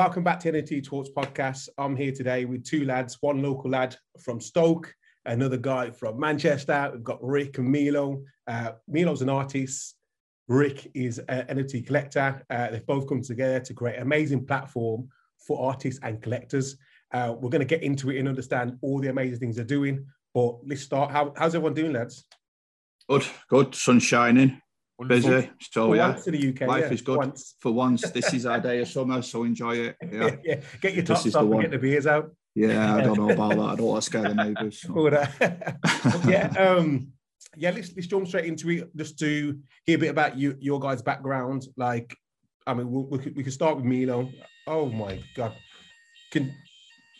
Welcome back to NFT Talks podcast. I'm here today with two lads, one local lad from Stoke, another guy from Manchester. We've got Rick and Milo. Uh, Milo's an artist. Rick is an NFT collector. Uh, they've both come together to create an amazing platform for artists and collectors. Uh, we're going to get into it and understand all the amazing things they're doing. But let's start. How, how's everyone doing, lads? Good, good. Sun shining. Busy. So For yeah, the UK, life yeah, is good. once. For once, this is our day of summer, so enjoy it. Yeah, Yeah, get your tops off and one. get the beers out. yeah. I don't know about that. I don't want to scare the neighbours. so. Uh, yeah, um, yeah. Let's let's jump straight into it, just to hear a bit about you, your guys' background. Like, I mean, we, we, could, we could start with Milo. Oh my god, can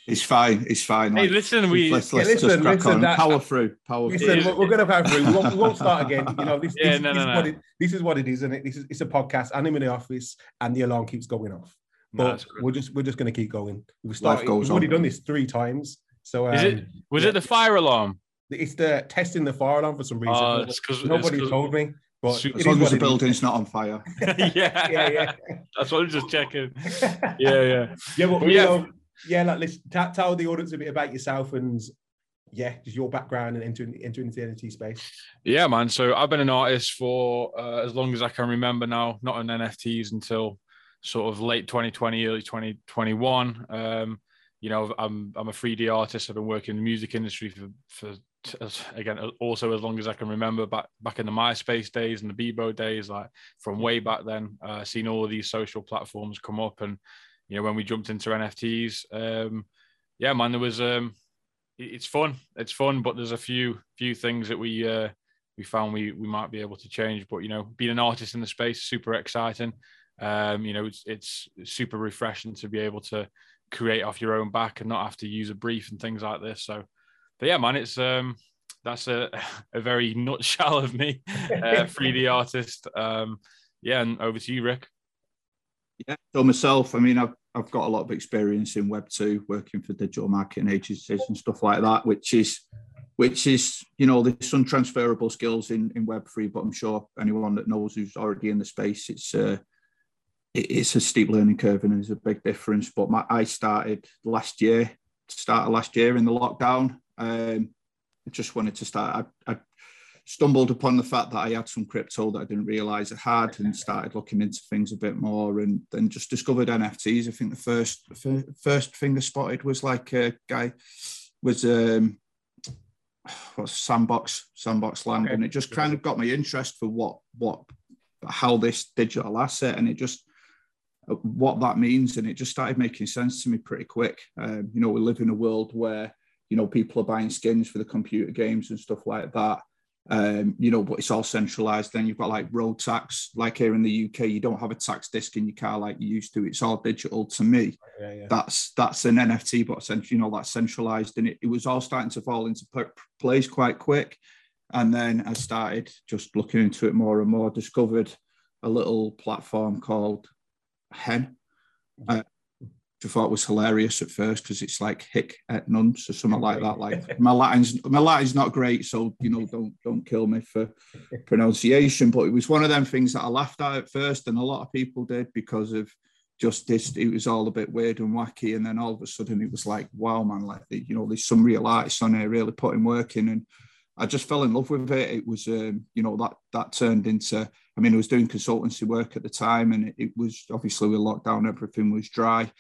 It's fine. It's fine. Hey, like, listen, we let's, let's listen, just crack listen, on. that- Power through. Power listen? through. Yeah. We're, we're gonna have through. We won't, we won't start again. You know, this, Yeah, this, no, this, no, is what no. it, this is what it is, isn't it? This is it's a podcast, and I'm in the office, and the alarm keeps going off. But we're just we're just gonna keep going. We've started. goes We've already on. done this three times. So um, Is it was yeah. it the fire alarm? It's the testing the fire alarm for some reason. Oh, Nobody- told me. But As long as the it is. building's not on fire. yeah, yeah, yeah. That's what I'm just checking. Yeah, yeah. Yeah, but But you yeah. know, yeah, like let's t- tell the audience a bit about yourself and yeah, just your background and entering into the NFT space. Yeah, man. So I've been an artist for uh, as long as I can remember now, not on NFTs until sort of late 2020, early 2021. Um, you know, I'm I'm a 3D artist. I've been working in the music industry for for again also as long as I can remember back back in the MySpace days and the Bebo days, like from way back then. Uh, seen all of these social platforms come up, and you know when we jumped into NFTs, um, yeah, man, there was um, it's fun. It's fun, but there's a few few things that we uh, we found we we might be able to change. But you know, being an artist in the space, super exciting. Um, you know, it's it's super refreshing to be able to create off your own back and not have to use a brief and things like this. So, but yeah, man, it's um that's a a very nutshell of me, uh, 3D artist. Um, yeah, and over to you, Rick. Yeah. So myself, I mean, I've I've got a lot of experience in Web two, working for digital marketing agencies and stuff like that, which is which is you know there's some transferable skills in in Web three, but I'm sure anyone that knows who's already in the space, it's uh, it- it's a steep learning curve and there's a big difference. But my I started last year, started last year in the lockdown. Um, I just wanted to start. I, I stumbled upon the fact that I had some crypto that I didn't realize I had and started looking into things a bit more and then just discovered NFTs. I think the first fir- first thing I spotted was like a guy was um what's sandbox sandbox land. Okay. and it just kind of got my interest for what what how this digital asset and it just what that means. And it just started making sense to me pretty quick. Um, you know we live in a world where you know people are buying skins for the computer games and stuff like that um, you know, but it's all centralized. Then you've got like road tax, like here in the UK, you don't have a tax disc in your car like you used to. It's all digital. To me, Yeah, yeah. that's that's an NFT, but essentially, you know, that's centralized, and it, it was all starting to fall into place quite quick. And then I started just looking into it more and more. Discovered a little platform called Hen. Uh, which I thought was hilarious at first because it's like hic et nuns or something like that. Like my Latin's my Latin's not great, so you know, don't don't kill me for pronunciation. But it was one of them things that I laughed at at first, and a lot of people did because of just this. It was all a bit weird and wacky, and then all of a sudden it was like, wow, man, like you know, there's some real artists on here really putting work in, and I just fell in love with it. It was, um, you know, that that turned into. I mean, I was doing consultancy work at the time, and it, it was obviously with lockdown, everything was dry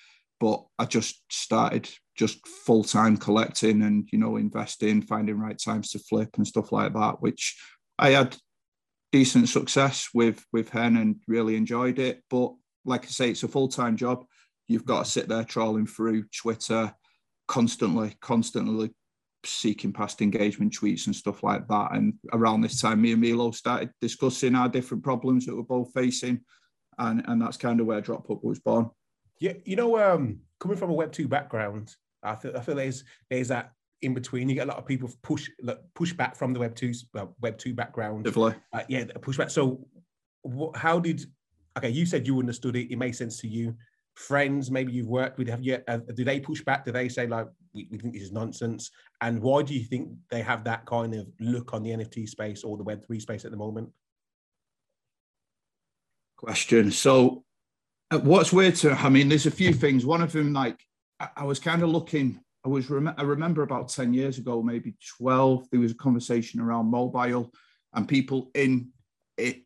but I just started just full time collecting and you know investing, finding right times to flip and stuff like that, which I had decent success with with Hen and really enjoyed it. But like I say, it's a full time job. You've got to sit there trawling through Twitter constantly, constantly seeking past engagement tweets and stuff like that. And around this time, me and Milo started discussing our different problems that we're both facing. And, and that's kind of where Dropbook was born. Yeah, you know, um, coming from a Web two background, I feel I feel there's there's that in between. You get a lot of people push like, push back from the Web two well, Web two background. Definitely. Uh, yeah, push back. So, what, how did? Okay, you said you understood it. It made sense to you. Friends, maybe you've worked with. Have you? Uh, do they push back? Do they say like, we, we think this is nonsense? And why do you think they have that kind of look on the NFT space or the Web three space at the moment? question. So Uh, Uh, what's weird to, I mean, there's a few things. One of them, like, I, I was kind of looking, I was, rem- I remember about 10 years ago, maybe 12, there was a conversation around mobile and people in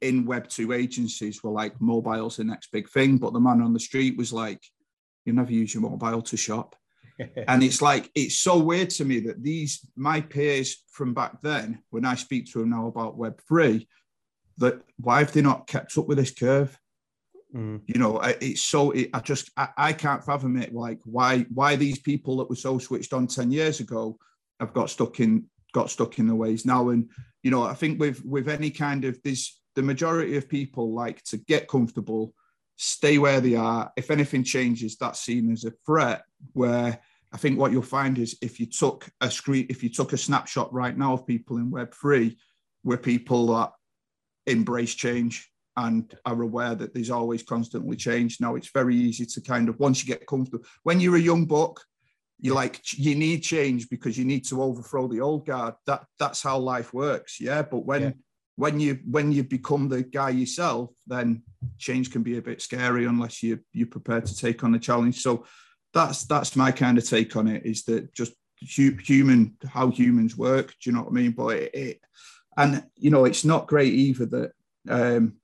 in web 2 agencies were like mobile's the next big thing but the man on the street was like you never use your mobile to shop and it's like it's so weird to me that these my peers from back then when i speak to them now about web 3 that why have they not kept up with this curve mm. you know it's so it, i just I, I, can't fathom it like why why these people that were so switched on 10 years ago have got stuck in got stuck in the ways now and you know i think with with any kind of this the majority of people like to get comfortable stay where they are if anything changes that's seen as a threat where i think what you'll find is if you took a screen if you took a snapshot right now of people in web 3 where people that embrace change and are aware that there's always constantly change. Now it's very easy to kind of once you get comfortable. When you're a young buck, you like you need change because you need to overthrow the old guard. That that's how life works. Yeah. But when yeah. when you when you become the guy yourself, then change can be a bit scary unless you you're prepared to take on the challenge. So that's that's my kind of take on it. Is that just human how humans work? Do you know what I mean? But it, it and you know, it's not great either that um,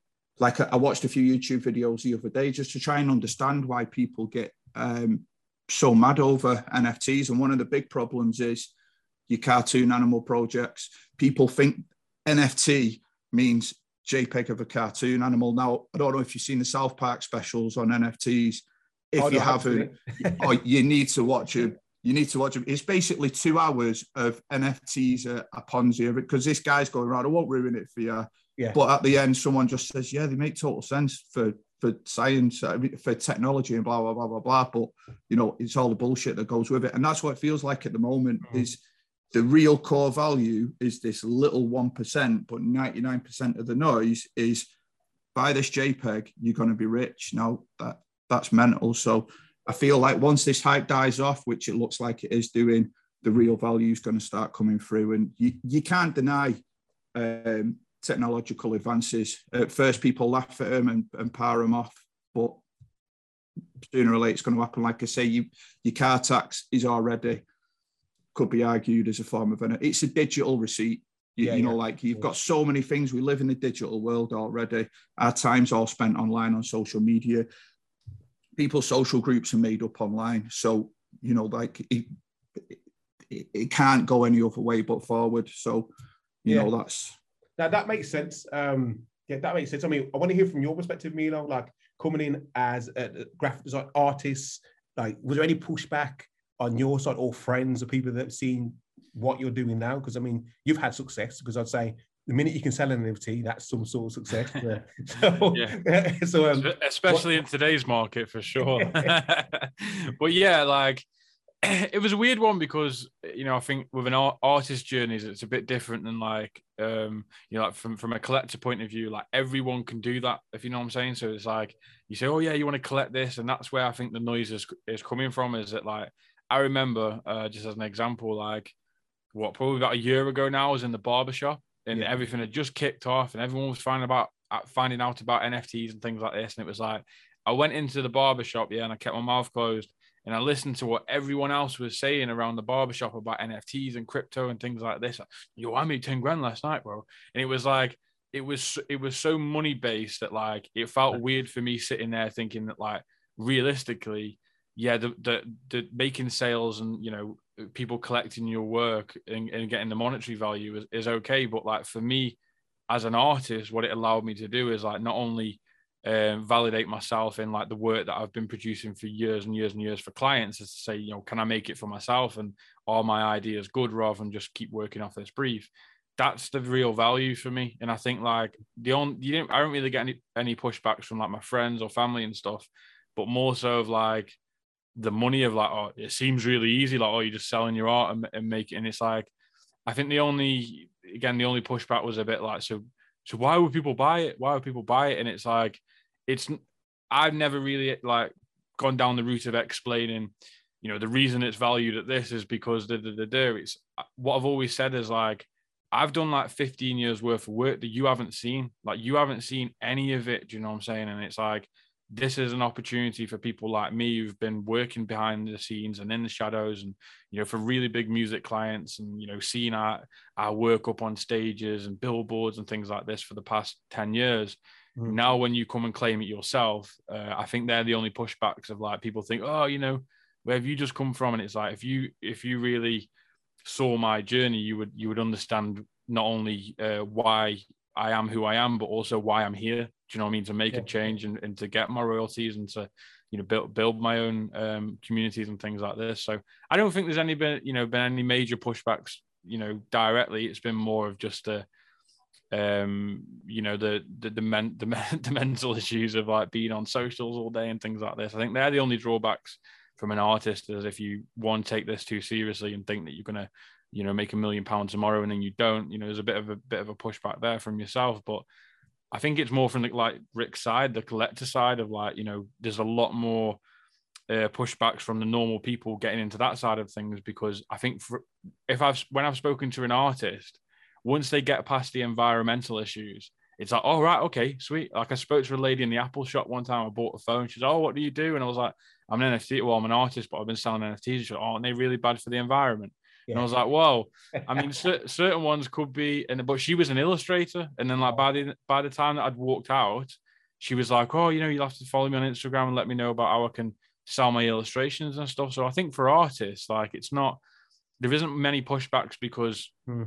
like I watched a few YouTube videos the other day just to try and understand why people get um, so mad over NFTs. And one of the big problems is your cartoon animal projects. People think NFT means JPEG of a cartoon animal. Now, I don't know if you've seen the South Park specials on NFTs. If oh, you haven't, oh, you need to watch it you need to watch it. It's basically two hours of NFTs a, a Ponzi because this guy's going around. I won't ruin it for you. Yeah. But at the end, someone just says, "Yeah, they make total sense for for science, for technology, and blah blah blah blah blah." But you know, it's all the bullshit that goes with it, and that's what it feels like at the moment. Mm-hmm. Is the real core value is this little one percent, but ninety nine percent of the noise is buy this JPEG, you're going to be rich. Now that that's mental. So I feel like once this hype dies off, which it looks like it is doing, the real value is going to start coming through. And you, you can't deny um, technological advances. At first, people laugh at them and, and power them off, but sooner or later it's going to happen. Like I say, you, your car tax is already could be argued as a form of an it's a digital receipt. You, yeah, you know, yeah. like you've got so many things. We live in the digital world already. Our time's all spent online on social media people's social groups are made up online. So, you know, like it, it, it can't go any other way but forward. So, you yeah. know, that's. Now that makes sense. Um, yeah, that makes sense. I mean, I want to hear from your perspective, Milo, like coming in as a graphic design artist, like, was there any pushback on your side or friends or people that have seen what you're doing now? Because I mean, you've had success because I'd say the minute you can sell an NFT, that's some sort of success. so, yeah. so um, especially what, in today's market for sure. but yeah, like it was a weird one because you know I think with an art, artist journeys it's a bit different than like um you know like from from a collector point of view like everyone can do that if you know what I'm saying so it's like you say oh yeah you want to collect this and that's where I think the noise is is coming from is that like I remember uh, just as an example like what probably about a year ago now I was in the barber shop and yeah. everything had just kicked off, and everyone was finding about uh, finding out about NFTs and things like this. And it was like I went into the barber shop, yeah, and I kept my mouth closed, and I listened to what everyone else was saying around the barbershop about NFTs and crypto and things like this. Yo, I made ten grand last night, bro, and it was like it was it was so money based that like it felt weird for me sitting there thinking that like realistically yeah the, the the making sales and you know people collecting your work and, and getting the monetary value is, is okay. But like for me as an artist what it allowed me to do is like not only um, validate myself in like the work that I've been producing for years and years and years for clients is to say, you know, can I make it for myself and are my ideas good rather than just keep working off this brief. That's the real value for me. And I think like the only you didn't I don't really get any any pushbacks from like my friends or family and stuff, but more so of like the money of like, oh, it seems really easy, like, oh, you're just selling your art and, and make it. And it's like, I think the only, again, the only pushback was a bit like, so, so why would people buy it? Why would people buy it? And it's like, it's, I've never really like gone down the route of explaining, you know, the reason it's valued at this is because the the the it's uh, what I've always said is like, I've done like 15 years worth of work that you haven't seen. Like you haven't seen any of it. Do you know what I'm saying? And it's like this is an opportunity for people like me who've been working behind the scenes and in the shadows and you know for really big music clients and you know seeing our our work up on stages and billboards and things like this for the past 10 years mm-hmm. now when you come and claim it yourself uh, i think they're the only pushbacks of like people think oh you know where have you just come from and it's like if you if you really saw my journey you would you would understand not only uh, why I am who I am, but also why I'm here. Do you know what I mean? To make yeah. a change and, and to get my royalties and to, you know, build build my own um, communities and things like this. So I don't think there's any been, you know, been any major pushbacks, you know, directly. It's been more of just a, um, you know, the the the, men, the, the mental issues of like being on socials all day and things like this. I think they're the only drawbacks from an artist is if you one take this too seriously and think that you're gonna you know make a million pounds tomorrow and then you don't you know there's a bit of a bit of a pushback there from yourself but i think it's more from the, like rick's side the collector side of like you know there's a lot more uh, pushbacks from the normal people getting into that side of things because i think for, if i've when i've spoken to an artist once they get past the environmental issues it's like, oh right, okay, sweet. Like I spoke to a lady in the Apple shop one time. I bought a phone. She's, oh, what do you do? And I was like, I'm an NFT. Well, I'm an artist, but I've been selling NFTs. She's oh, aren't they really bad for the environment? Yeah. And I was like, whoa. I mean, certain ones could be, and but she was an illustrator. And then like by the by the time that I'd walked out, she was like, oh, you know, you'll have to follow me on Instagram and let me know about how I can sell my illustrations and stuff. So I think for artists, like it's not there isn't many pushbacks because hmm.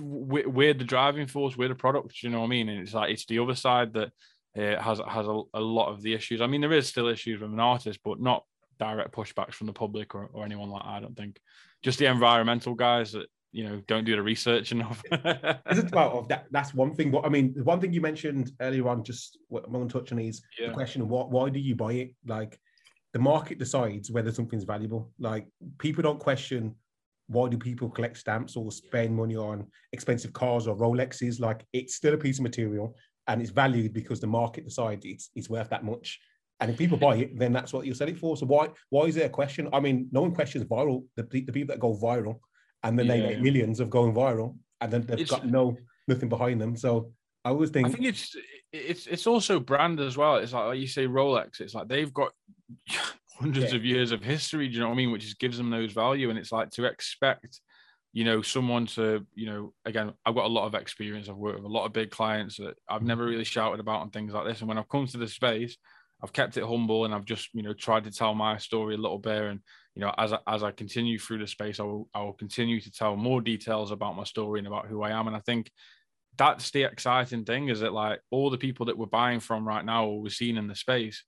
We're the driving force, we're the product. You know what I mean? And it's like it's the other side that uh, has has a, a lot of the issues. I mean, there is still issues with an artist, but not direct pushbacks from the public or, or anyone like that. I don't think just the environmental guys that you know don't do the research enough. Isn't well that that's one thing. But I mean, the one thing you mentioned earlier on, just what I'm going to touch on is yeah. the question of what why do you buy it? Like the market decides whether something's valuable. Like people don't question why do people collect stamps or spend money on expensive cars or Rolexes? Like it's still a piece of material and it's valued because the market decides it's, it's worth that much. And if people buy it, then that's what you'll sell it for. So why why is there a question? I mean, no one questions viral. The, the people that go viral and then yeah. they make millions of going viral, and then they've it's, got no nothing behind them. So I always think I think it's it's it's also brand as well. It's like, like you say Rolex. It's like they've got hundreds yeah. of years of history. Do you know what I mean? Which just gives them those value, and it's like to expect you know, someone to, you know, again, I've got a lot of experience. I've worked with a lot of big clients that I've never really shouted about and things like this. And when I've come to the space, I've kept it humble and I've just you know tried to tell my story a little bit and you know as I, as I continue through the space I will, I will continue to tell more details about my story and about who I am and I think that's the exciting thing is that like all the people that we're buying from right now or we're seeing in the space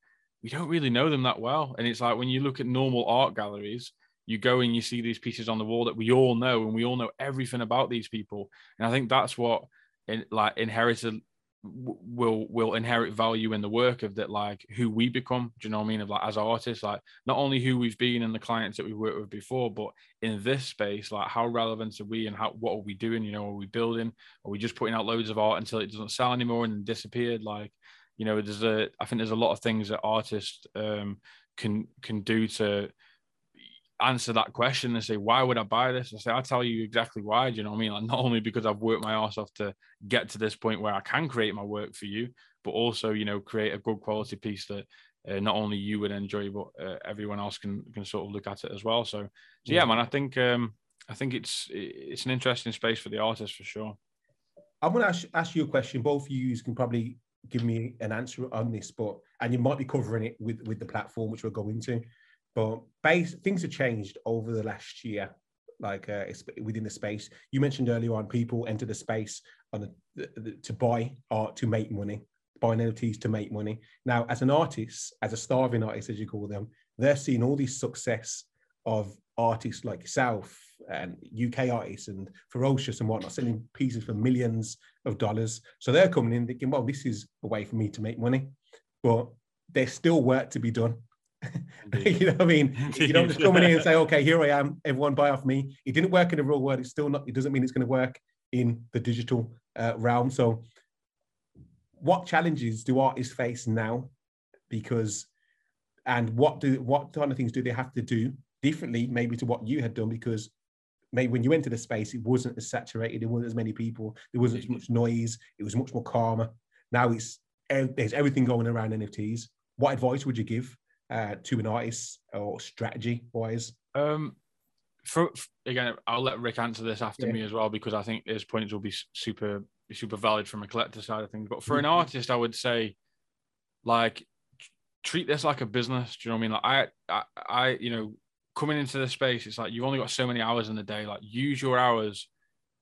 we don't really know them that well. And it's like when you look at normal art galleries you go and you see these pieces on the wall that we all know and we all know everything about these people. And I think that's what in, like inherited will will inherit value in the work of that like who we become do you know what i mean? Of like as artists like not only who we've been and the clients that we've worked with before but in this space like how relevant are we and how what are we doing? You know are we building? Are we just putting out loads of art until it doesn't sell anymore and disappeared? Like you know there's a i think there's a lot of things that artists um can can do to answer that question and say, why would I buy this? I say, I'll tell you exactly why. Do you know what I mean? Like, not only because I've worked my ass off to get to this point where I can create my work for you, but also, you know, create a good quality piece that uh, not only you would enjoy, but uh, everyone else can can sort of look at it as well. So, so yeah, man, I think um, I think it's it's an interesting space for the artist for sure. I'm going to ask, ask you a question. Both of you can probably give me an answer on this, but and you might be covering it with with the platform which we're going to. But base, things have changed over the last year, like uh, within the space. You mentioned earlier on people enter the space on the, the, to buy art to make money, buy NFTs to make money. Now, as an artist, as a starving artist, as you call them, they're seeing all these success of artists like yourself and UK artists and Fewocious and whatnot, selling pieces for millions of dollars. So they're coming in thinking, well, this is a way for me to make money. But there's still work to be done you know what I mean? You don't just come in here and say, okay, here I am, everyone buy off me. It didn't work in the real world. It's still not, it doesn't mean it's going to work in the digital uh, realm. So what challenges do artists face now? Because, and what do, what kind of things do they have to do differently maybe to what you had done? Because maybe when you entered the space, it wasn't as saturated. There wasn't as many people. There wasn't as much noise. It was much more calmer. Now it's, there's everything going around NFTs what advice would you give uh, to an artist or strategy wise? Um, for, again, I'll let Rick answer this after Yeah. me as well because I think his points will be super super valid from a collector side of things. But for an Mhm. artist, I would say, like, treat this like a business. Do you know what I mean? Like, I, I, I, you know, coming into the space, it's like you've only got so many hours in the day. Like, use your hours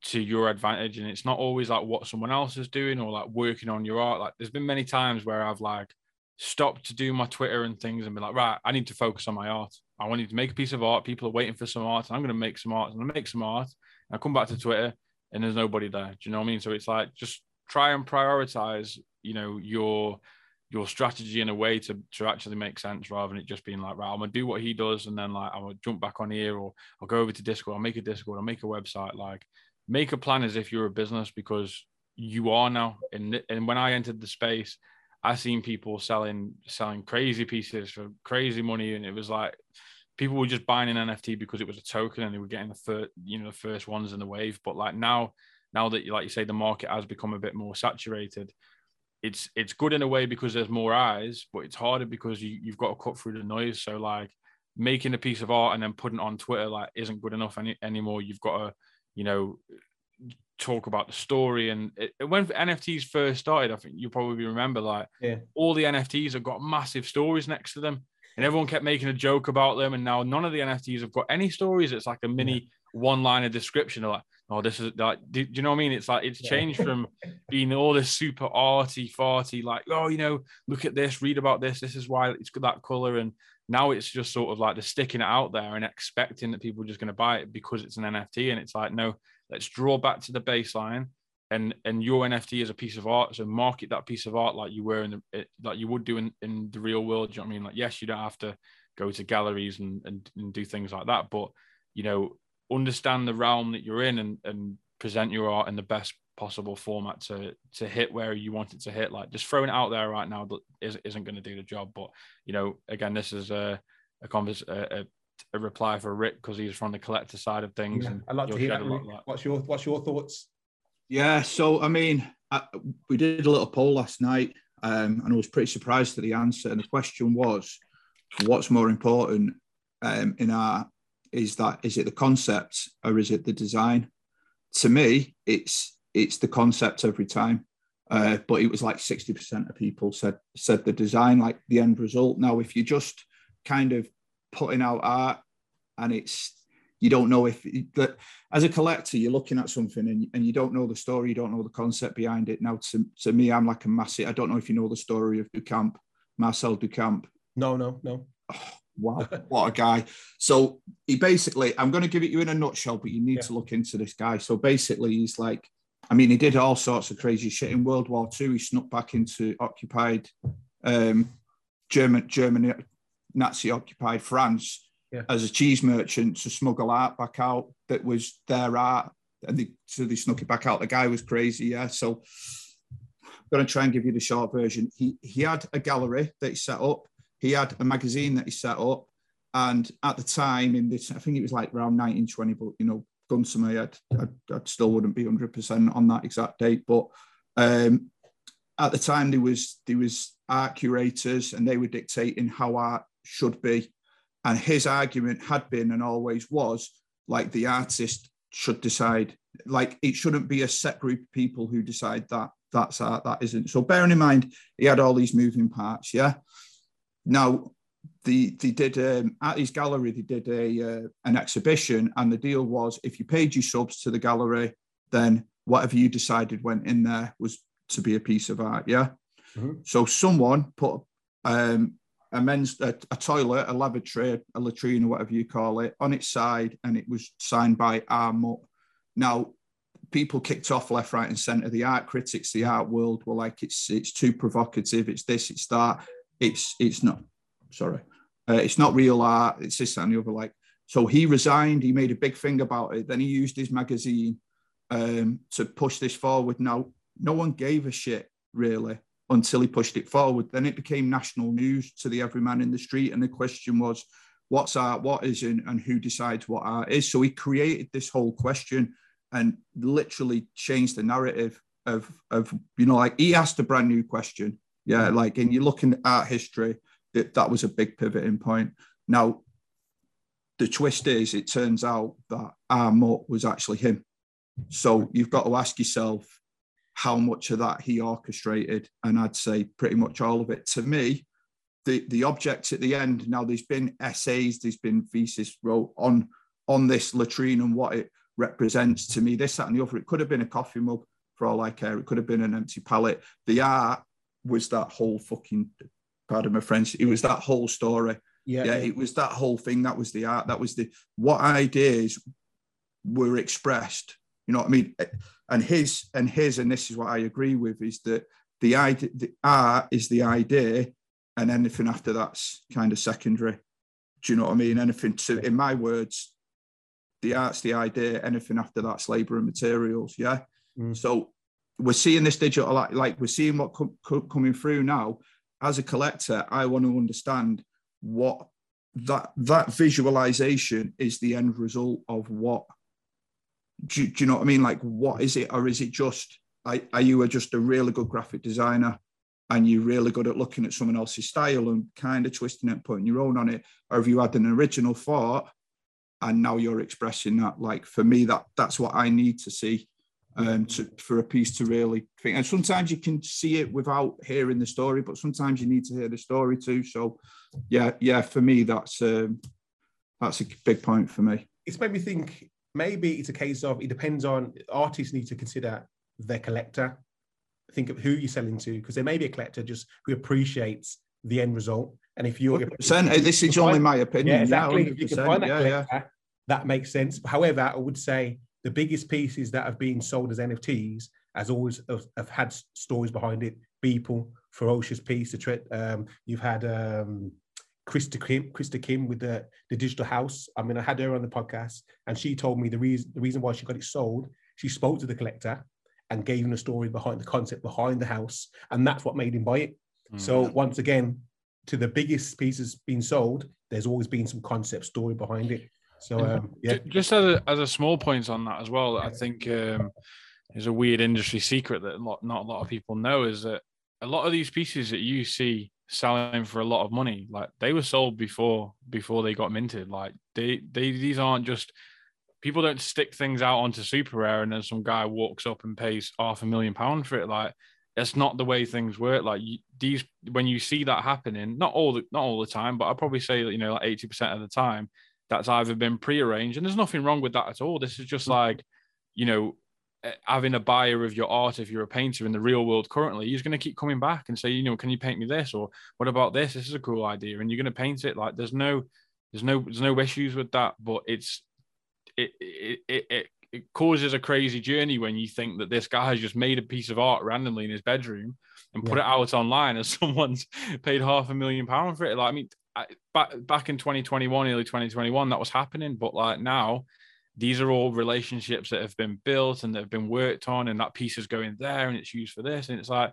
to your advantage, and it's not always like what someone else is doing or like working on your art. Like, there's been many times where I've like stopped to do my Twitter and things and be like, right, I need to focus on my art. I wanted to make a piece of art. People are waiting for some art. And I'm going to make some art. And I make some art. And I come back to Twitter and there's nobody there. Do you know what I mean? So it's like just try and prioritize, you know, your your strategy in a way to to actually make sense rather than it just being like, right, I'm gonna do what he does and then like I'm gonna jump back on here or I'll go over to Discord, I'll make a Discord, I'll make a website. Like make a plan as if you're a business because you are now. And and when I entered the space, I seen people selling selling crazy pieces for crazy money, and it was like people were just buying an NFT because it was a token and they were getting the first, you know, the first ones in the wave. But like now, now that you like you say, the market has become a bit more saturated. It's it's good in a way because there's more eyes, but it's harder because you, you've got to cut through the noise. So like making a piece of art and then putting it on Twitter like isn't good enough any anymore. You've got to, you know, talk about the story. And it, when NFTs first started, I think you probably remember like Yeah. all the NFTs have got massive stories next to them, and everyone kept making a joke about them. And now none of the NFTs have got any stories. It's like a mini one-liner description of like, oh, this is like, do, do you know what I mean? It's like it's Yeah. changed from being all this super arty, farty, like, oh, you know, look at this, read about this. This is why it's got that color. And now it's just sort of like they're sticking it out there and expecting that people are just going to buy it because it's an NFT. And it's like, no, let's draw back to the baseline. And, and your NFT is a piece of art, so market that piece of art like you were in the eh, like you would do in, in the real world. Do you know what I mean? Like, yes, you don't have to go to galleries and, and, and do things like that, but you know, understand the realm that you're in and, and present your art in the best possible format to to hit where you want it to hit. Like just throwing it out there right now that is, isn't going to do the job. But you know, again, this is a a convers a, a, a reply for Rick because he's from the collector side of things. Yeah, and I'd like to you'll hear shed that. lot Rick. What's your What's your thoughts? Yeah, so I mean, I, we did a little poll last night, um, and I was pretty surprised at the answer. And the question was, what's more important um, in art? Is that is it the concept or is it the design? To me, it's it's the concept every time. Uh, but it was like sixty percent of people said said the design, like the end result. Now, if you're just kind of putting out art and it's you don't know if that as a collector you're looking at something and, and you don't know the story you don't know the concept behind it now to, to me i'm like a massive i don't know if you know the story of duchamp marcel duchamp No, no, no. Wow what a guy. So he basically i'm going to give it you in a nutshell but you need Yeah. to look into this guy. So basically he's like i mean he did all sorts of crazy shit in world war ii he snuck back into occupied um german germany nazi occupied france Yeah. as a cheese merchant to smuggle art back out that was their art. And they so they snuck it back out. The guy was crazy yeah. So i'm going to try and give you the short version. He he had a gallery that he set up he had a magazine that he set up and at the time in this i think it was like around 1920 but you know gun to my head I, I still wouldn't be 100% on that exact date but um at the time there was there was art curators and they were dictating how art should be and his argument had been and always was like the artist should decide like it shouldn't be a set group of people who decide that that's art that isn't. So bearing in mind he had all these moving parts yeah now the they did um, at his gallery they did a uh, an exhibition and the deal was if you paid your subs to the gallery then whatever you decided went in there was to be a piece of art yeah Mhm. so someone put um a men's a, a toilet, a lavatory, a latrine, or whatever you call it, on its side, and it was signed by Up. Now, people kicked off left, right, and centre. The art critics, the art world, were like, "It's it's too provocative. It's this, it's that. It's it's not. Sorry, uh, it's not real art. It's this and the other." Like, so he resigned. He made a big thing about it. Then he used his magazine um, to push this forward. Now, no one gave a shit really until he pushed it forward. Then it became national news to the everyman in the street. And the question was, what's art, what isn't, and who decides what art is? So he created this whole question and literally changed the narrative of, of you know, like he asked a brand new question. Yeah, like, and you're looking at art history, it, that was a big pivoting point. Now, the twist is, it turns out that R. Mutt was actually him. So you've got to ask yourself how much of that he orchestrated, and I'd say pretty much all of it. To me, the the objects at the end. Now, there's been essays, there's been thesis wrote on on this latrine and what it represents to me. This, that, and the other. It could have been a coffee mug for all I care. It could have been an empty pallet. The art was that whole fucking pardon my French. It was that whole story. Yeah, yeah, it was that whole thing. That was the art. That was the what ideas were expressed. You know what I mean? And his and his and this is what I agree with is that the idea, the art is the idea, and anything after that's kind of secondary. Do you know what I mean? Anything to, in my words, the art's the idea. Anything after that's labor and materials. Yeah. Mm. So we're seeing this digital like, we're seeing what com- com- coming through now. As a collector, I want to understand what that that visualization is the end result of what. Do, do you know what I mean? Like, what is it, or is it just? Are, are you just a really good graphic designer? and you're really good at looking at someone else's style and kind of twisting it, putting your own on it, or have you had an original thought and now you're expressing that? Like for me, that that's what I need to see um, to, for a piece to really think. And sometimes you can see it without hearing the story, but sometimes you need to hear the story too. So, yeah, yeah, for me, that's um, that's a big point for me. It's made me think. Maybe it's a case of it depends on artists need to consider their collector. Think of who you're selling to, because there may be a collector just who appreciates the end result. And if you're, if this is only my opinion. Yeah, exactly. Yeah, if you can find that yeah, collector, yeah. that makes sense. However, I would say the biggest pieces that have been sold as NFTs, as always, have, have had stories behind it. Beeple, Fewocious piece. Um, you've had um, Krista Kim, Krista Kim with the the digital house. I mean, I had her on the podcast, and she told me the reason the reason why she got it sold. She spoke to the collector and gave him a story behind the concept behind the house, and that's what made him buy it. Mm. So once again, to the biggest pieces being sold, there's always been some concept story behind it. So um, yeah, just as a as a small point on that as well, I think um, is a weird industry secret that not not a lot of people know is that a lot of these pieces that you see selling for a lot of money, like they were sold before before they got minted. Like they they these aren't just people don't stick things out onto super rare and then some guy walks up and pays half a million pound for it. Like that's not the way things work. Like you, these, when you see that happening, not all the not all the time, but I'd probably say that you know like eighty percent of the time, that's either been prearranged, and there's nothing wrong with that at all. This is just mm. like, you know, eh, having a buyer of your art if you're a painter in the real world currently, he's going to keep coming back and say, you know, can you paint me this or what about this? This is a cool idea, and you're going to paint it. Like there's no, there's no, there's no issues with that, but it's, it, it, it, it it causes a crazy journey when you think that this guy has just made a piece of art randomly in his bedroom and put yeah. it out online and someone's paid half a million pound for it. Like, I mean, back back in 2021, early 2021, that was happening. But like now, these are all relationships that have been built and that have been worked on, and that piece is going there and it's used for this. And it's like,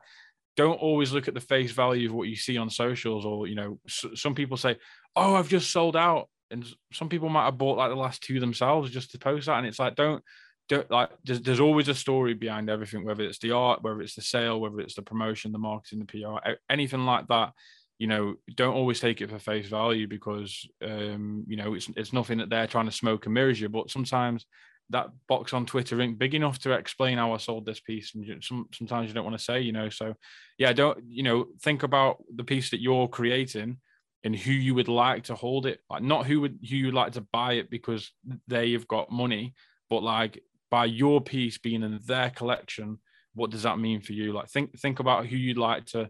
don't always look at the face value of what you see on socials, or you know, some people say, "Oh, I've just sold out," and some people might have bought like the last two themselves just to post that. And it's like, don't don't like there's, there's always a story behind everything whether it's the art whether it's the sale whether it's the promotion the marketing the pr anything like that you know, don't always take it for face value because um, you know it's it's nothing that they're trying to smoke and mirrors you. But sometimes that box on Twitter ain't big enough to explain how I sold this piece, and some, sometimes you don't want to say, you know. So yeah, don't you know think about the piece that you're creating and who you would like to hold it, like not who would who you'd like to buy it because they have got money, but like by your piece being in their collection, what does that mean for you? Like think think about who you'd like to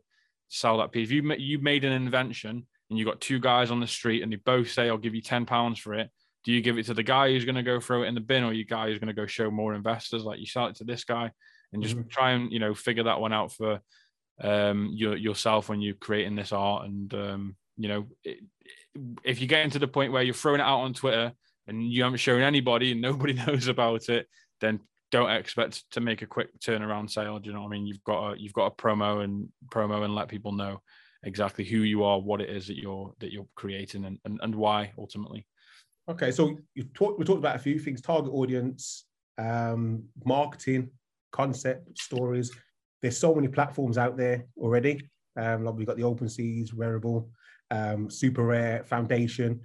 sell that piece. If you you made an invention and you got two guys on the street and they both say, "I'll give you ten pounds for it," do you give it to the guy who's going to go throw it in the bin, or you guy who's going to go show more investors? Like you sell it to this guy and just mm-hmm. try and you know figure that one out for um your, yourself when you're creating this art and um you know it, if you get into the point where you're throwing it out on twitter and you haven't shown anybody and nobody knows about it then don't expect to make a quick turnaround sale. Do you know what I mean? You've got a you've got a promo and promo and let people know exactly who you are, what it is that you're that you're creating, and and, and why ultimately. Okay, so you talked we talked about a few things: target audience, um, marketing, concept, stories. There's so many platforms out there already. Um, like we've got the Open Seas, Rarible. um, super rare, foundation.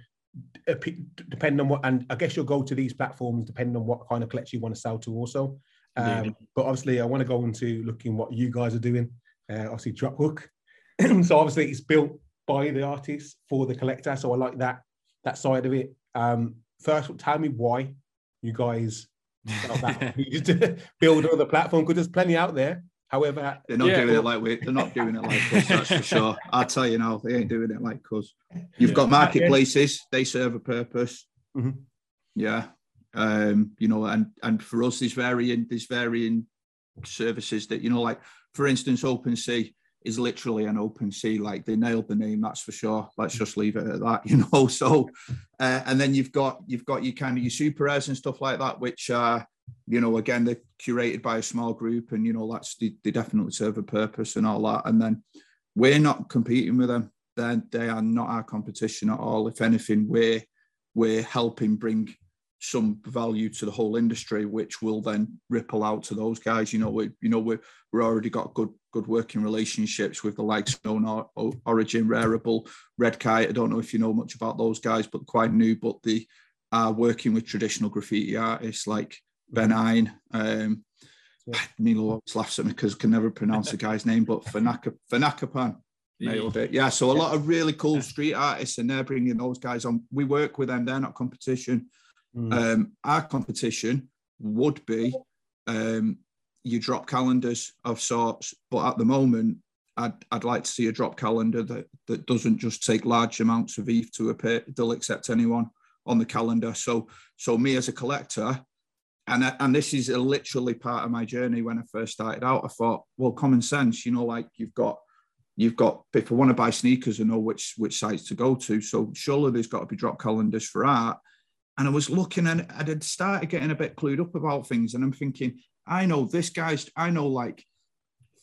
Depending on what, and I guess you'll go to these platforms depending on what kind of collection you want to sell to, also. Um, but obviously, I want to go into looking what you guys are doing. Uh, obviously, drop hook. so obviously, it's built by the artist for the collector. So I like that that side of it. Um, first, tell me why you guys felt that you to build another platform because there's plenty out there. However, They're not Yeah, doing well- it like we. They're not doing it like us. That's for sure. I tell you now, they ain't doing it like us. You've Yeah. got marketplaces; they serve a purpose. Mhm. Yeah, um, you know, and and for us, there's varying there's varying services that you know, like for instance, OpenSea is literally an open sea. Like they nailed the name, that's for sure. Let's just leave it at that, you know. So, uh, and then you've got you've got your kind of your super rares and stuff like that, which are you know again they're curated by a small group, and you know that's they, they definitely serve a purpose and all that. And then we're not competing with them. Then they are not our competition at all. If anything, we're we're helping bring some value to the whole industry, which will then ripple out to those guys. You know, we you know we we're already got good good working relationships with the likes of Origin, Rarible, Red Kite. I don't know if you know much about those guys, but quite new. But are working with traditional graffiti artists like Ben Eine. Um, Yeah. Milo always laughs at me because I can never pronounce the guy's name, but Fanaka, Fanakapan. Nailed it. Yeah. So a lot of really cool street artists, and they're bringing those guys on. We work with them. They're not competition. mm, Um, our competition would be um, your drop calendars of sorts, but at the moment, I'd, I'd like to see a drop calendar that, that doesn't just take large amounts of ETH to appear. They'll accept anyone on the calendar. So, so me as a collector, and I- and this is a literally part of my journey. When I first started out, I thought, well, common sense, you know, like you've got you've got I want to buy sneakers, I know which which sites to go to. So surely there's got to be drop calendars for art. And I was looking and I had started getting a bit clued up about things. And I'm thinking, I know this guy's, I know like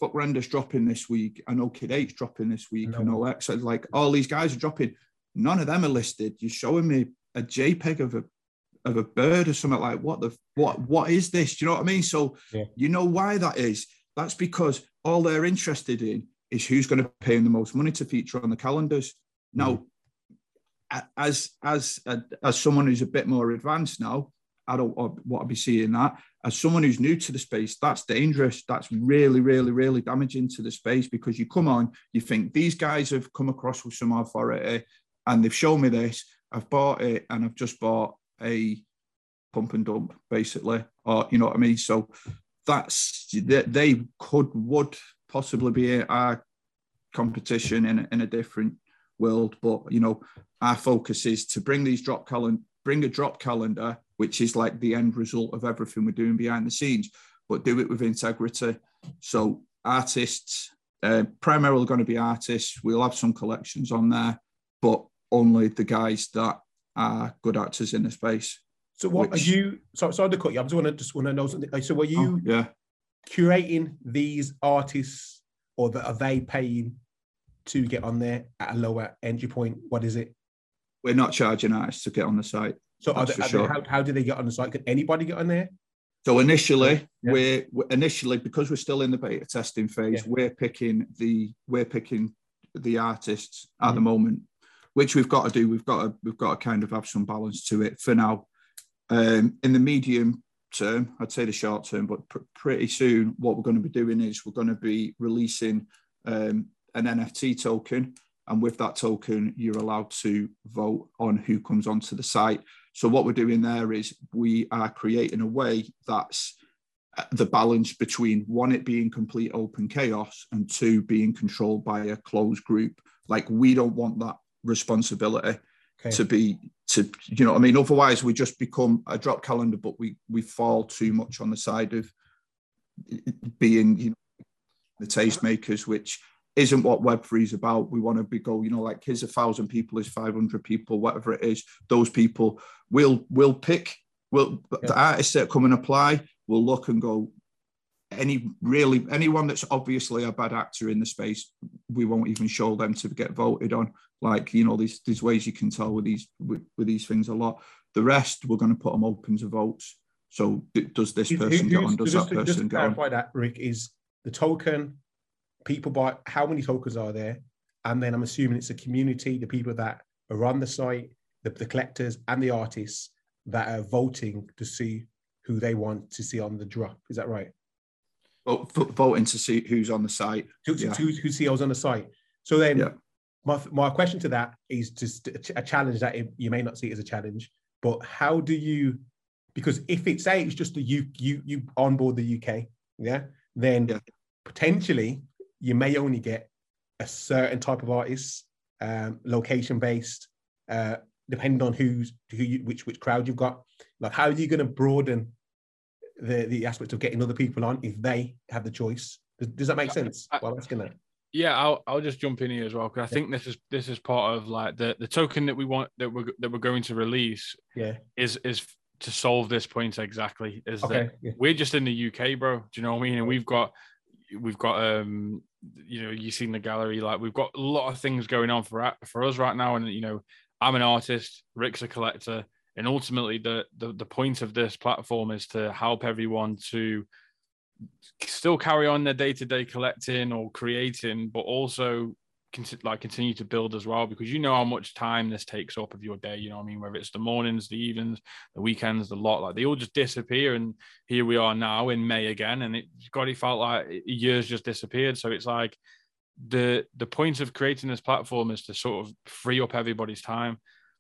FVCKRENDER's dropping this week. I know Kid Eight's dropping this week. I know X. So like all these guys are dropping. None of them are listed. You're showing me a JPEG of a of a bird or something like what the what what is this? Do you know what I mean? So Yeah. you know why that is. That's because all they're interested in is who's going to pay them the most money to feature on the calendars. Now, mm-hmm. a- as as as someone who's a bit more advanced now, I don't want to be seeing that. As someone who's new to the space, that's dangerous. That's really, really, really damaging to the space because you come on, you think these guys have come across with some authority and they've shown me this. I've bought it and I've just bought a pump and dump, basically. Or you know what I mean? So that's they, they could would possibly be our competition in a, in a different world, but you know our focus is to bring these drop calendar, bring a drop calendar, which is like the end result of everything we're doing behind the scenes, but do it with integrity. So artists, uh, primarily going to be artists. We'll have some collections on there, but only the guys that are good actors in the space. so what which- are you? So sorry to cut you. I just want to just want to know something. So were you Oh, yeah. curating these artists, or the, are they paying to get on there at a lower entry point? What is it? We're not charging artists to get on the site. So are they, are they- how, how do they get on the site? Can anybody get on there? So initially, Yeah. we're we're- initially because we're still in the beta testing phase, Yeah. we're picking the we're picking the artists at Mm-hmm. the moment, which we've got to do. We've got to we've got to kind of have some balance to it for now. Um, in the medium term, I'd say the short term, but pr- pretty soon, what we're going to be doing is we're going to be releasing um, an NFT token, and with that token, you're allowed to vote on who comes onto the site. So what we're doing there is we are creating a way that's uh, the balance between one it being complete open chaos and two being controlled by a closed group. Like we don't want that responsibility Okay. to be to you know I mean. Otherwise, we just become a drop calendar, but we we fall too much on the side of being you know the tastemakers, which isn't what Web three is about. We want to be go, you know, like here's a thousand people, is five hundred people, whatever it is. Those people will will pick. Will the Yeah. artists that come and apply will look and go. Any really anyone that's obviously a bad actor in the space, we won't even show them to get voted on. Like you know, these these ways you can tell with these with, with these things a lot. The rest we're going to put them open to votes. So does this who- person get on? Does just, that to- just person to get on? clarify that, Rick, is the token people buy? How many tokens are there? and then I'm assuming it's a community, the people that are on the site, the, the collectors and the artists that are voting to see who they want to see on the drop. Is that right? Oh, well, voting to see who's on the site. Who, yeah. who, who CEOs on the site. So then, yeah. My, my question to that is just a challenge that you may not see as a challenge, but how do you? Because if it's say it's just the you you you onboard the UK, yeah, then yeah. potentially you may only get a certain type of artists, um, location based, uh, depending on who's who you, which which crowd you've got. Like, how are you going to broaden the the aspect of getting other people on if they have the choice? Does, does that make sense? I, well, asking that. Yeah, I'll I'll just jump in here as well because I think this is this is part of like the the token that we want that we're that we're going to release. Yeah, is is to solve this point exactly. Is okay, that yeah. we're just in the UK, bro? Do you know what I mean? And we've got we've got um you know you've seen the gallery like we've got a lot of things going on for for us right now and you know i'm an artist rick's a collector and ultimately the, the the point of this platform is to help everyone to still carry on their day-to-day collecting or creating but also like continue to build as well because you know how much time this takes up of your day you know i mean? Whether it's the mornings the evenings the weekends the lot like they all just disappear and here we are now in may again and it got it felt like years just disappeared. So it's like the the point of creating this platform is to sort of free up everybody's time.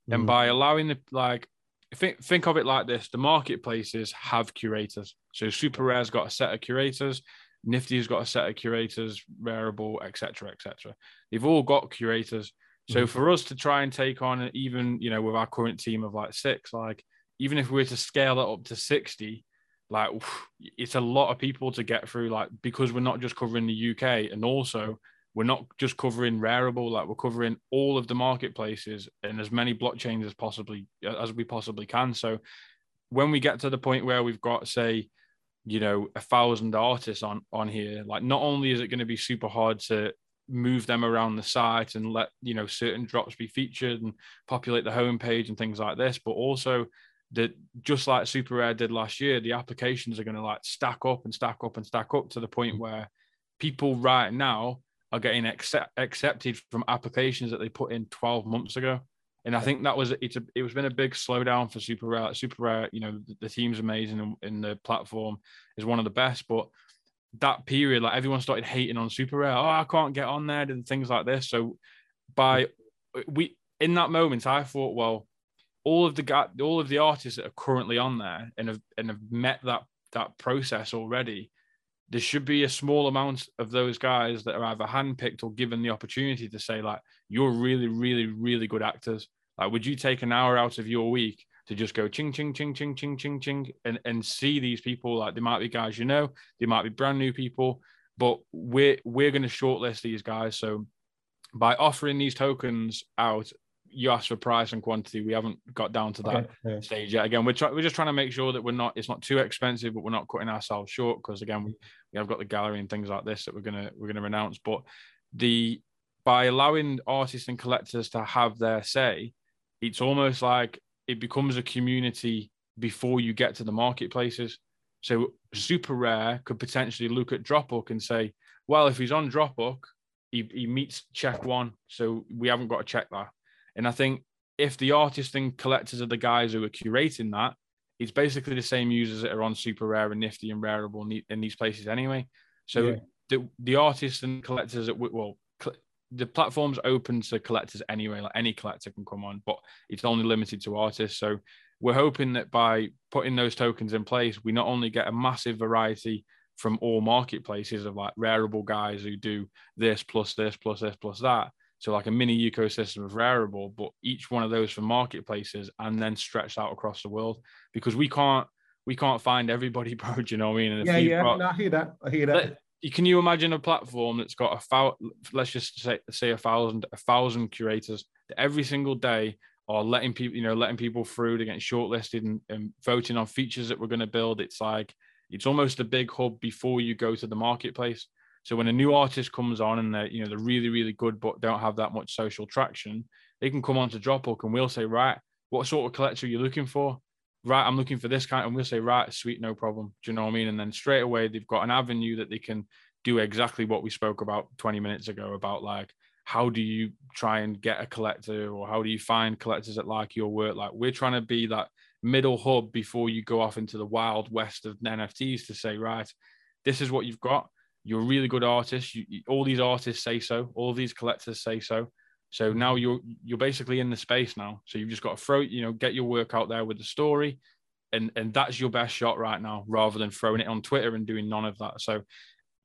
Mm. and by allowing the like think think of it like this: the marketplaces have curators. So Super Rare's got a set of curators. Nifty's got a set of curators, Rarible, etc., etc. They've all got curators. So mm-hmm. for us to try and take on, even you know, with our current team of like six, like even if we were to scale it up to sixty, like it's a lot of people to get through. Like because we're not just covering the UK, and also we're not just covering Rarible like we're covering all of the marketplaces and as many blockchains as possibly as we possibly can. So when we get to the point where we've got, say, you know, a thousand artists on on here, like not only is it going to be super hard to move them around the site and let you know certain drops be featured and populate the homepage and things like this, but also that just like Super Rare did last year, the applications are going to like stack up and stack up and stack up to the point mm-hmm. where people right now are getting accept, accepted from applications that they put in 12 months ago. And I think that was it's a, it was been a big slowdown for Super Rare. Super Rare, you know, the, the team's amazing and, and, the platform is one of the best. But that period, like everyone started hating on Super Rare. Oh, I can't get on there and things like this. So by we in that moment, I thought, well, all of the all of the artists that are currently on there and have and have met that that process already there should be a small amount of those guys that are either handpicked or given the opportunity to say, like, you're really, really, really good actors. Like, would you take an hour out of your week to just go ching, ching, ching, ching, ching, ching, ching, and, and see these people? Like, they might be guys you know, they might be brand new people, but we're we're going to shortlist these guys. So by offering these tokens out you asked for price and quantity. We haven't got down to that okay, yeah. stage yet. Again, we're trying. We're just trying to make sure that we're not. It's not too expensive, but we're not cutting ourselves short because again, we, we have got the gallery and things like this that we're gonna we're gonna announce. But the by allowing artists and collectors to have their say, it's almost like it becomes a community before you get to the marketplaces. So super rare could potentially look at Dropbook and say, well, if he's on Dropbook, he, he meets check one, so we haven't got to check that and I think if the artists and collectors are the guys who are curating that, it's basically the same users that are on super rare and nifty and Rarible in these places anyway. So yeah. the, the artists and collectors that well, the platform's open to collectors anyway. Like any collector can come on, but it's only limited to artists. So we're hoping that by putting those tokens in place, we not only get a massive variety from all marketplaces of like Rarible guys who do this plus this plus this plus that, so like a mini ecosystem of Rarible, but each one of those for marketplaces and then stretched out across the world because we can't we can't find everybody, bro. Do you know what I mean? And yeah, yeah. Got, no, I hear that. I hear that. can you imagine a platform that's got a thousand, let's just say, say a thousand, a thousand curators that every single day are letting people, you know, letting people through to get shortlisted and, and voting on features that we're going to build. It's like it's almost a big hub before you go to the marketplace. So when a new artist comes on and they're, you know, they're really, really good, but don't have that much social traction, they can come on to Dropbook and we'll say, right, what sort of collector are you looking for? Right, I'm looking for this kind. And we'll say, right, sweet, no problem. Do you know what I mean? And then straight away, they've got an avenue that they can do exactly what we spoke about 20 minutes ago about like how do you try and get a collector or how do you find collectors that like your work like we're trying to be that middle hub before you go off into the wild west of nfts to say right this is what you've got you're a really good artist. You, all these artists say so. All these collectors say so. So mm-hmm. now you're you're basically in the space now. So you've just got to throw you know get your work out there with the story and and that's your best shot right now rather than throwing it on twitter and doing none of that. So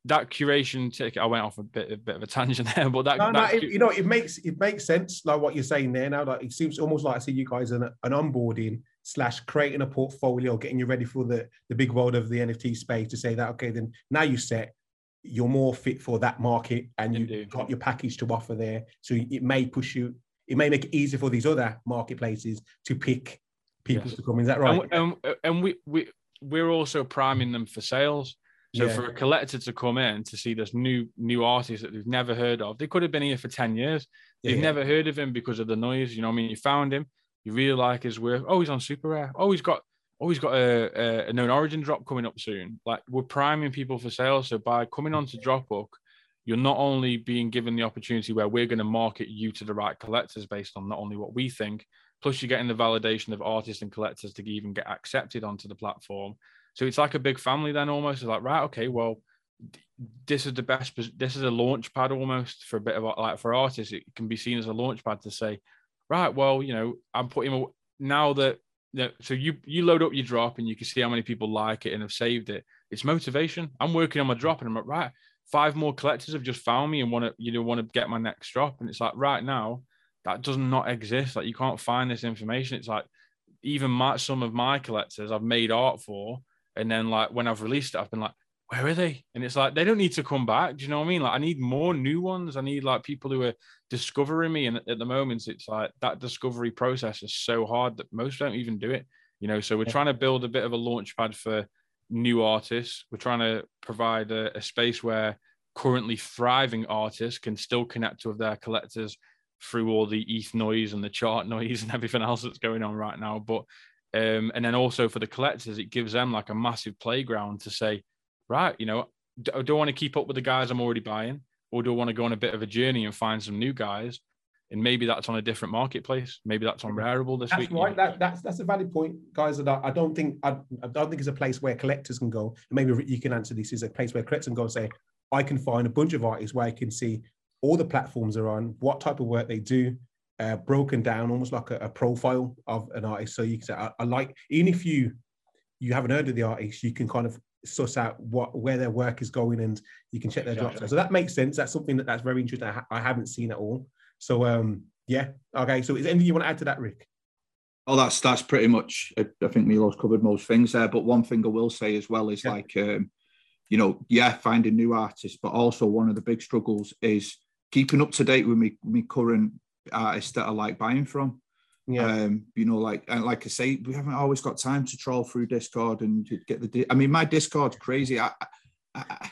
that curation ticket, I went off a bit, a bit of a tangent there, but that, no, that no, it, you know, it makes it makes sense, like what you're saying there now. Like it seems almost like I see you guys an, an onboarding slash creating a portfolio, getting you ready for the the big world of the NFT space to say that okay, then now you set, you're more fit for that market, and you Indeed. got your package to offer there. So it may push you, it may make it easier for these other marketplaces to pick people yes. to come. Is that right? And, and, and we we we're also priming them for sales. So yeah. for a collector to come in to see this new new artist that they've never heard of, they could have been here for 10 years. They've yeah. never heard of him because of the noise. You know, I mean, you found him, you really like his work. Oh, he's on super rare. Oh, he's got oh, he's got a, a, a known origin drop coming up soon. Like we're priming people for sales. So by coming on to Dropbook, you're not only being given the opportunity where we're going to market you to the right collectors based on not only what we think, plus you're getting the validation of artists and collectors to even get accepted onto the platform so it's like a big family then almost. It's like, right, okay, well, this is the best, this is a launch pad almost for a bit of like for artists. It can be seen as a launch pad to say, right, well, you know, I'm putting now that, that so you you load up your drop and you can see how many people like it and have saved it. It's motivation. I'm working on my drop and I'm like, right, five more collectors have just found me and want to, you know, want to get my next drop. And it's like right now, that does not exist. Like you can't find this information. It's like even my some of my collectors I've made art for and then like when I've released it, I've been like, where are they? And it's like they don't need to come back. Do you know what I mean? Like I need more new ones. I need like people who are discovering me. And at the moment, it's like that discovery process is so hard that most don't even do it. You know, so we're trying to build a bit of a launch pad for new artists. We're trying to provide a, a space where currently thriving artists can still connect with their collectors through all the ETH noise and the chart noise and everything else that's going on right now. But um, and then also for the collectors, it gives them like a massive playground to say, right, you know, do, I want to keep up with the guys I'm already buying, or do I want to go on a bit of a journey and find some new guys? And maybe that's on a different marketplace. Maybe that's on Rarible this that's week. Right. That, that's that's a valid point, guys. That I don't think I, I don't think it's a place where collectors can go. Maybe you can answer this. Is a place where collectors can go and say, I can find a bunch of artists where I can see all the platforms are on, what type of work they do, uh, broken down almost like a, a, profile of an artist. So you can say, I, I, like, even if you you haven't heard of the artist, you can kind of suss out what where their work is going and you can check their exactly. drops. So that makes sense. That's something that, that's very interesting. I, ha- I haven't seen at all. So um, yeah, okay. So is anything you want to add to that, Rick? Oh, that's that's pretty much. I, I think Milo's covered most things there. But one thing I will say as well is yeah. like, um, you know, yeah, finding new artists, but also one of the big struggles is keeping up to date with me, me current artists that I like buying from. Yeah. Um, you know, like and like I say, we haven't always got time to troll through Discord and get the. Di- I mean, my Discord's crazy. I, I, I,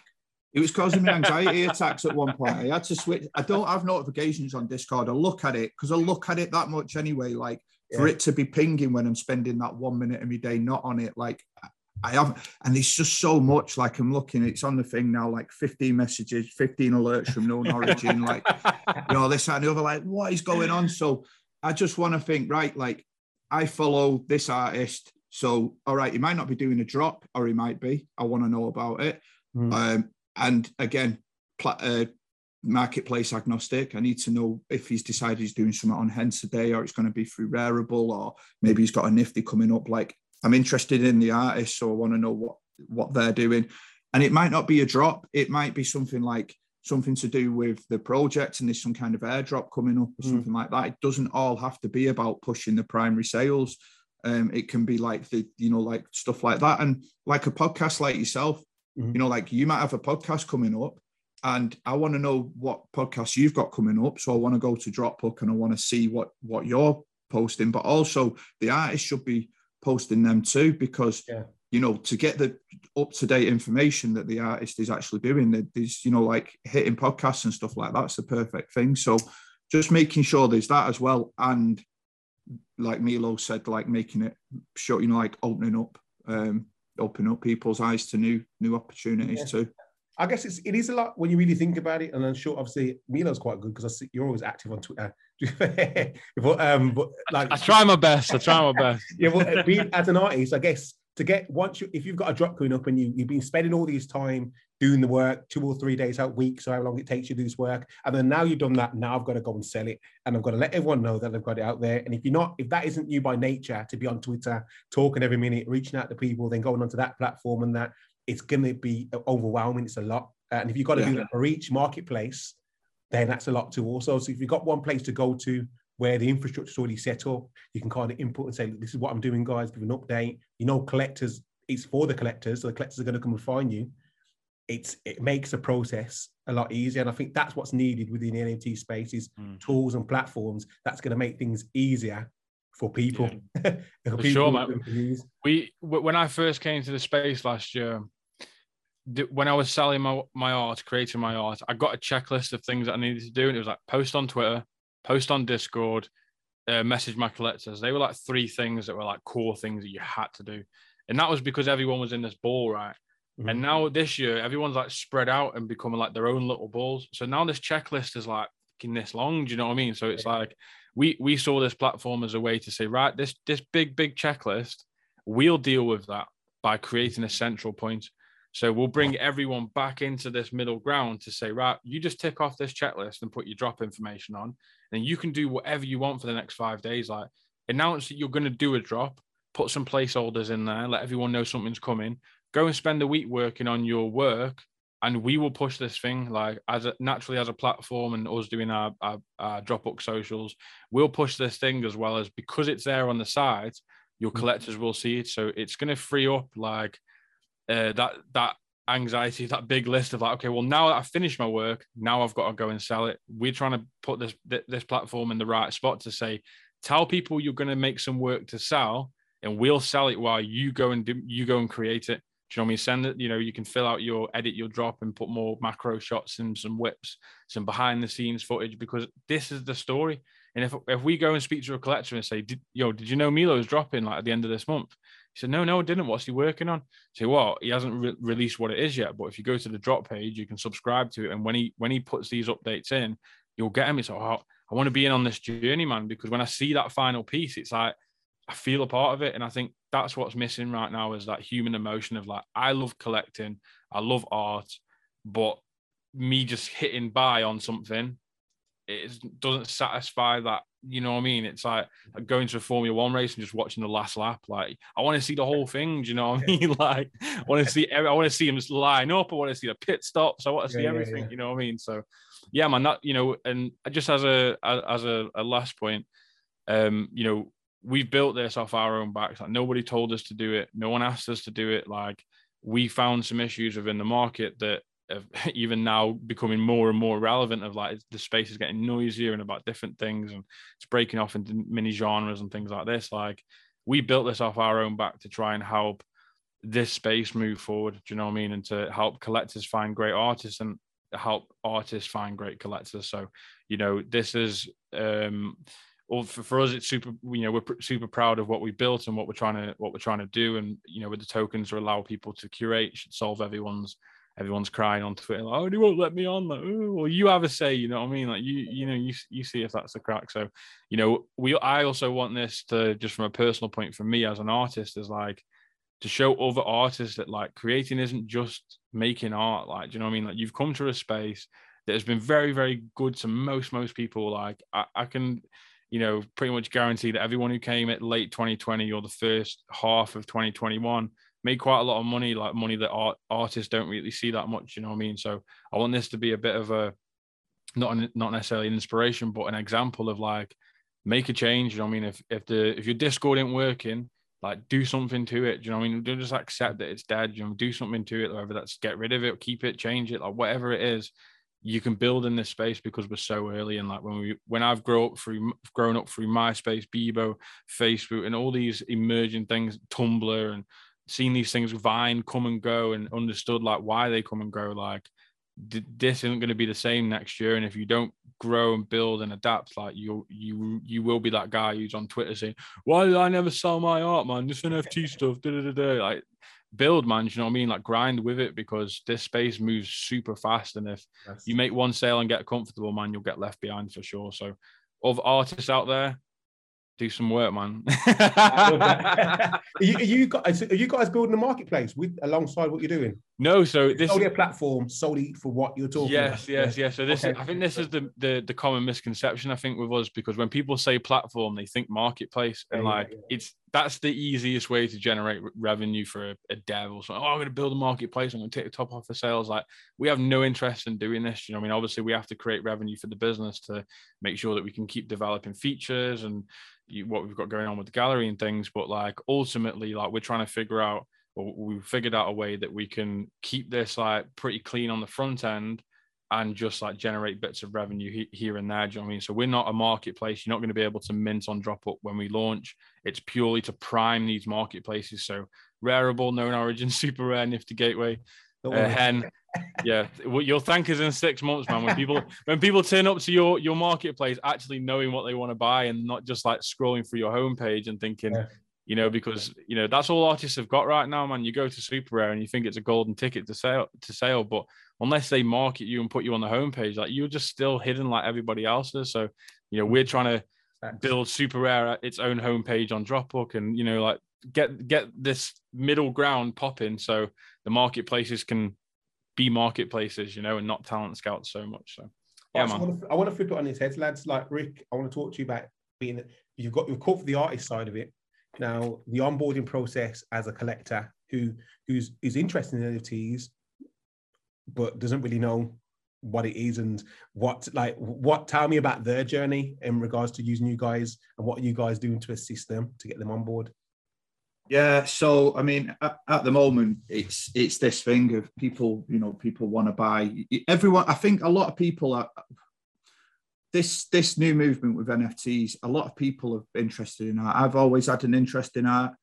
it was causing me anxiety attacks at one point. I had to switch. I don't have notifications on Discord. I look at it because I look at it that much anyway. Like yeah. for it to be pinging when I'm spending that one minute of my day not on it, like I haven't. and it's just so much. Like I'm looking, it's on the thing now, like 15 messages, 15 alerts from known origin, like you know, this and the other. Like, what is going on? So I just want to think, right, like I follow this artist. So, all right, he might not be doing a drop, or he might be. I want to know about it. Mm. Um, and again, uh, marketplace agnostic. I need to know if he's decided he's doing something on Hens today, or it's going to be through Rarible, or maybe he's got a nifty coming up. Like I'm interested in the artist, so I want to know what what they're doing. And it might not be a drop; it might be something like something to do with the project, and there's some kind of airdrop coming up or mm. something like that. It doesn't all have to be about pushing the primary sales. Um, it can be like the you know like stuff like that, and like a podcast like yourself. Mm-hmm. You know, like you might have a podcast coming up, and I want to know what podcast you've got coming up. So I want to go to Dropbook and I want to see what what you're posting, but also the artist should be posting them too because yeah. You know to get the up to date information that the artist is actually doing that there's you know like hitting podcasts and stuff like that's the perfect thing so just making sure there's that as well and like Milo said like making it sure you know like opening up um opening up people's eyes to new new opportunities yeah. too I guess it's it is a lot when you really think about it. And I'm sure, obviously, Milo's quite good because I see you're always active on Twitter. but, um, but like, I try my best. I try my best. yeah, well, being, as an artist, I guess to get once you if you've got a drop going up and you you've been spending all these time doing the work two or three days out week so how long it takes you to do this work and then now you've done that now i've got to go and sell it and i've got to let everyone know that i've got it out there. And if you're not if that isn't you by nature to be on twitter talking every minute reaching out to people then going onto that platform and that it's going to be overwhelming. It's a lot. Uh, and if you've got to yeah. do that for each marketplace then that's a lot too also so if you've got one place to go to where the infrastructure is already set up. You can kind of input and say, this is what I'm doing, guys, give an update. You know, collectors, it's for the collectors, so the collectors are going to come and find you. It's it makes the process a lot easier. And I think that's what's needed within the NFT space is mm. tools and platforms that's going to make things easier for people. Yeah. for people sure, man. We when I first came to the space last year, when I was selling my, my art, creating my art, I got a checklist of things that I needed to do, and it was like post on Twitter, post on Discord, uh, message my collectors. They were like three things that were like core things that you had to do. And that was because everyone was in this ball, right? Mm-hmm. And now this year, everyone's like spread out and becoming like their own little balls. So now this checklist is like this long. Do you know what I mean? So it's yeah. like we we saw this platform as a way to say, right, this this big big checklist, we'll deal with that by creating a central point. So we'll bring everyone back into this middle ground to say, right, you just tick off this checklist and put your drop information on, and you can do whatever you want for the next five days. Like announce that you're going to do a drop, put some placeholders in there, let everyone know something's coming. Go and spend a week working on your work, and we will push this thing like as a, naturally as a platform and us doing our, our, our Dropbook socials. We'll push this thing as well as because it's there on the side. Your mm. collectors will see it, so it's going to free up like uh, that that anxiety, that big list of like, okay, well, now I've finished my work, now I've got to go and sell it. We're trying to put this this platform in the right spot to say, tell people you're going to make some work to sell, and we'll sell it while you go and do, you go and create it. Do you know what I mean? Send it, you know, you can fill out your edit your drop and put more macro shots and some whips, some behind the scenes footage because this is the story. And if if we go and speak to a collector and say, did, yo, did you know Milo's dropping like at the end of this month? He said, no, no, I didn't. What's he working on? I say, well, he hasn't re- released what it is yet. But if you go to the drop page, you can subscribe to it. And when he when he puts these updates in, you'll get him. It's like, oh, I want to be in on this journey, man. Because when I see that final piece, it's like I feel a part of it. And I think that's what's missing right now is that human emotion of like, I love collecting, I love art, but me just hitting buy on something, it doesn't satisfy that you know what I mean? It's like going to a Formula One race and just watching the last lap. Like I want to see the whole thing. Do you know what I mean? Like I want to see. I want to see him line up. I want to see the pit stops. I want to see yeah, everything. Yeah. You know what I mean? So yeah, man. That you know, and just as a as a, a last point, um, you know, we've built this off our own backs. Like nobody told us to do it. No one asked us to do it. Like we found some issues within the market that of even now becoming more and more relevant of like the space is getting noisier and about different things and it's breaking off into mini genres and things like this like we built this off our own back to try and help this space move forward do you know what i mean? And to help collectors find great artists and help artists find great collectors. So you know this is um well for, for us it's super you know we're pr- super proud of what we built and what we're trying to what we're trying to do. And you know with the tokens to allow people to curate should solve everyone's everyone's crying on Twitter, like, oh, they won't let me on. Like, well, you have a say, you know what I mean? Like you, you know, you you see if that's the crack. So, you know, we I also want this to just from a personal point for me as an artist is like to show other artists that like creating isn't just making art. Like, do you know what I mean? Like you've come to a space that has been very, very good to most most people. Like I, I can you know, pretty much guarantee that everyone who came at late 2020 or the first half of 2021 made quite a lot of money, like money that art, artists don't really see that much. You know what I mean? So I want this to be a bit of a not an, not necessarily an inspiration, but an example of like make a change. You know what I mean? If if the if your Discord ain't working, like do something to it. you know what I mean? Don't just accept that it's dead. You know, do something to it, whether that's get rid of it, keep it, change it, like whatever it is. You can build in this space because we're so early. And like when we when I've grown up through grown up through MySpace, Bebo, Facebook, and all these emerging things, Tumblr and seen these things Vine come and go and understood like why they come and go. Like this isn't going to be the same next year, and if you don't grow and build and adapt, like you you you will be that guy who's on Twitter saying, "Why did I never sell my art, man? This NFT stuff." Da, da, da. Like build, man. You know what I mean? Like grind with it because this space moves super fast. And if yes. you make one sale and get comfortable, man, you'll get left behind for sure. So, of artists out there, do some work, man. are, you, are, you guys, are you guys building a marketplace with alongside what you're doing? No, so this solely a platform solely for what you're talking yes, about. Yes, yes, yes. So this, okay. is, I think, this is the, the the common misconception I think with us because when people say platform, they think marketplace, and yeah, like yeah, yeah. it's that's the easiest way to generate revenue for a, a dev or something. Oh, I'm going to build a marketplace. I'm going to take the top off the sales. Like we have no interest in doing this. You know, I mean, obviously we have to create revenue for the business to make sure that we can keep developing features and you, what we've got going on with the gallery and things. But like ultimately, like we're trying to figure out, or we figured out a way that we can keep this like pretty clean on the front end and just like generate bits of revenue he- here and there. Do you know what I mean? So we're not a marketplace. You're not going to be able to mint on Dropbook when we launch. It's purely to prime these marketplaces. So Rarible, known origin, super rare, nifty gateway, uh, hen. yeah, well, you'll thank us in six months, man. When people when people turn up to your your marketplace, actually knowing what they want to buy and not just like scrolling through your homepage and thinking, yeah. You know, because you know that's all artists have got right now, man. You go to Super Rare and you think it's a golden ticket to sale to sale, but unless they market you and put you on the homepage, like you're just still hidden like everybody else is. So, you know, we're trying to build Super Rare its own homepage on Dropbook and you know, like get get this middle ground popping so the marketplaces can be marketplaces, you know, and not talent scouts so much. So yeah, man. I want, to, I want to flip it on his head, lads. Like Rick, I want to talk to you about being you've got you've caught for the artist side of it. Now, the onboarding process as a collector who who's is interested in NFTs, but doesn't really know what it is and what like what tell me about their journey in regards to using you guys and what you guys doing to assist them to get them on board. Yeah so i mean at, at the moment it's it's this thing of people you know people want to buy. Everyone i think a lot of people are this this new movement with nfts a lot of people are interested in art i've always had an interest in art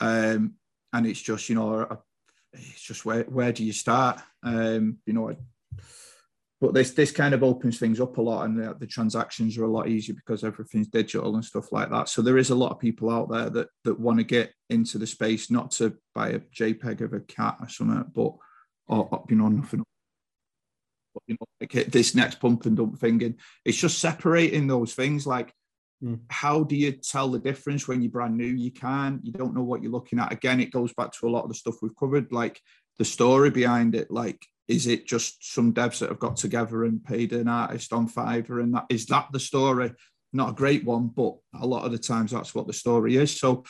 um, and it's just you know it's just where where do you start? Um, you know, but this this kind of opens things up a lot, and the, the, transactions are a lot easier because everything's digital and stuff like that. So there is a lot of people out there that that want to get into the space, not to buy a JPEG of a cat or something, but or you know nothing. You know, like this next pump and dump thing, and it's just separating those things. Like Mm. How do you tell the difference when you're brand new? You can't, you don't know what you're looking at. Again, it goes back to a lot of the stuff we've covered, like the story behind it. Like, is it just some devs that have got together and paid an artist on Fiverr? And that is that the story? Not a great one, but a lot of the times that's what the story is. So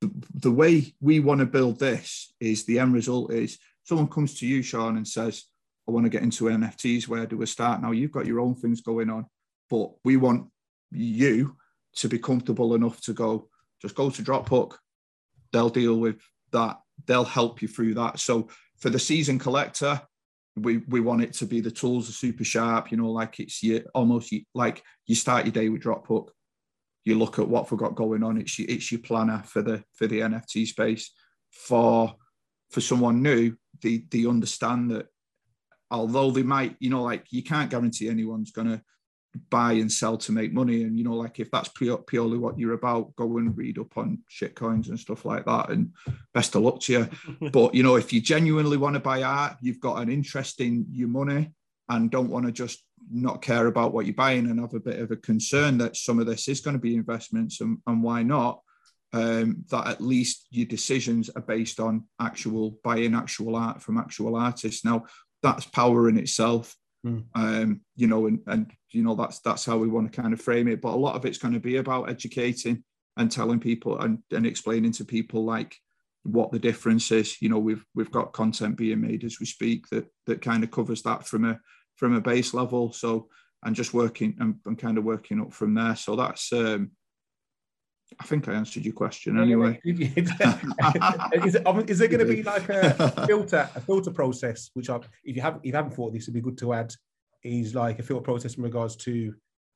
the, the way we want to build this is the end result is someone comes to you, Sean, and says, I want to get into NFTs. Where do we start? Now you've got your own things going on, but we want you to be comfortable enough to go, just go to Dropbook. They'll deal with that. They'll help you through that. So for the season collector, we we want it to be the tools are super sharp. You know, like it's you almost like you start your day with Dropbook. You look at what we've got going on. It's your, it's your planner for the for the NFT space. For for someone new, they they understand that although they might, you know, like you can't guarantee anyone's gonna buy and sell to make money. And you know, like if that's pure, purely what you're about, go and read up on shit coins and stuff like that. And best of luck to you. but you know, if you genuinely want to buy art, you've got an interest in your money and don't want to just not care about what you're buying and have a bit of a concern that some of this is going to be investments and, and why not. Um, that at least your decisions are based on actual buying actual art from actual artists. Now, that's power in itself. Mm. Um, you know, and, and you know that's that's how we want to kind of frame it. But a lot of it's going to be about educating and telling people and, and explaining to people like what the difference is. You know, we've we've got content being made as we speak that that kind of covers that from a from a base level. So and just working and, and kind of working up from there. So that's um I think I answered your question anyway. is, it, is there going to be like a filter, a filter process? Which, I, if you haven't, if you haven't thought this, would be good to add. Is like a filter process in regards to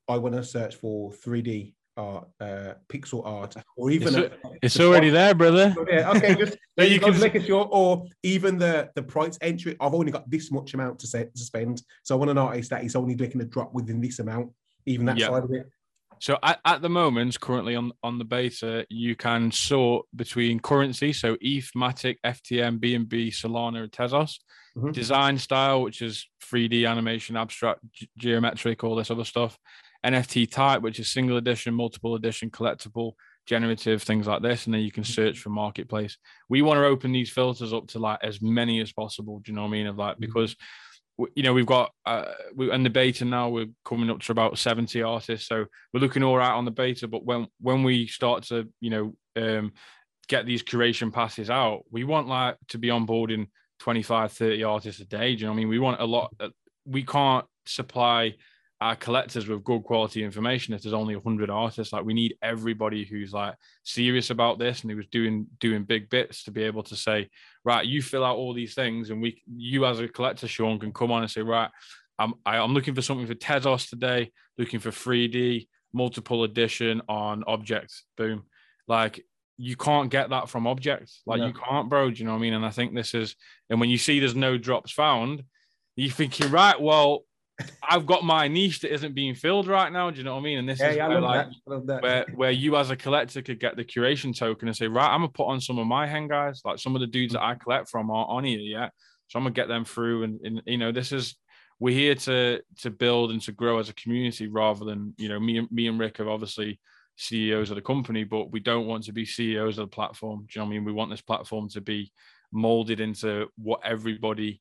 I want to search for 3D art, uh, pixel art, or even it's, a, it's already there, brother. Yeah, okay, just you can make sure, or even the the price entry. I've only got this much amount to, set, to spend, so I want an artist that is only making a drop within this amount, even that yep. side of it. So at, at the moment, currently on, on the beta, you can sort between currency, so ETH, Matic, FTM, BNB, Solana, and Tezos. Mhm. Design style, which is 3D animation, abstract, ge- geometric, all this other stuff. NFT type, which is single edition, multiple edition, collectible, generative, things like this. And then you can search for marketplace. We want to open these filters up to like as many as possible. Do you know what I mean? Of like, Mhm. because w- you know we've got uh we in the beta now we're coming up to about 70 artists so we're looking all right on the beta but when when we start to you know um get these curation passes out we want like to be onboarding 25 30 artists a day do you know i mean? We want a lot uh, we can't supply our collectors with good quality information if there's only 100 artists like we need everybody who's like serious about this and who's doing doing big bits to be able to say right you fill out all these things and we you as a collector sean can come on and say right i'm I, i'm looking for something for tezos today looking for 3d multiple edition on objects boom. Like you can't get that from objects. Like No. you can't bro do you know what i mean? And i think this is and when you see there's no drops found you're thinking right well i've got my niche that isn't being filled right now do you know what i mean and this Yeah, is yeah, where, like that. I love that. where where you as a collector could get the curation token and say, right, I'm gonna put on some of my hen guys, like some of the dudes that I collect from aren't on here yet. So I'm gonna get them through and, and you know, this is we're here to to build and to grow as a community rather than you know, me and me and Rick are obviously CEOs of the company, but we don't want to be CEOs of the platform. Do you know what I mean? We want this platform to be molded into what everybody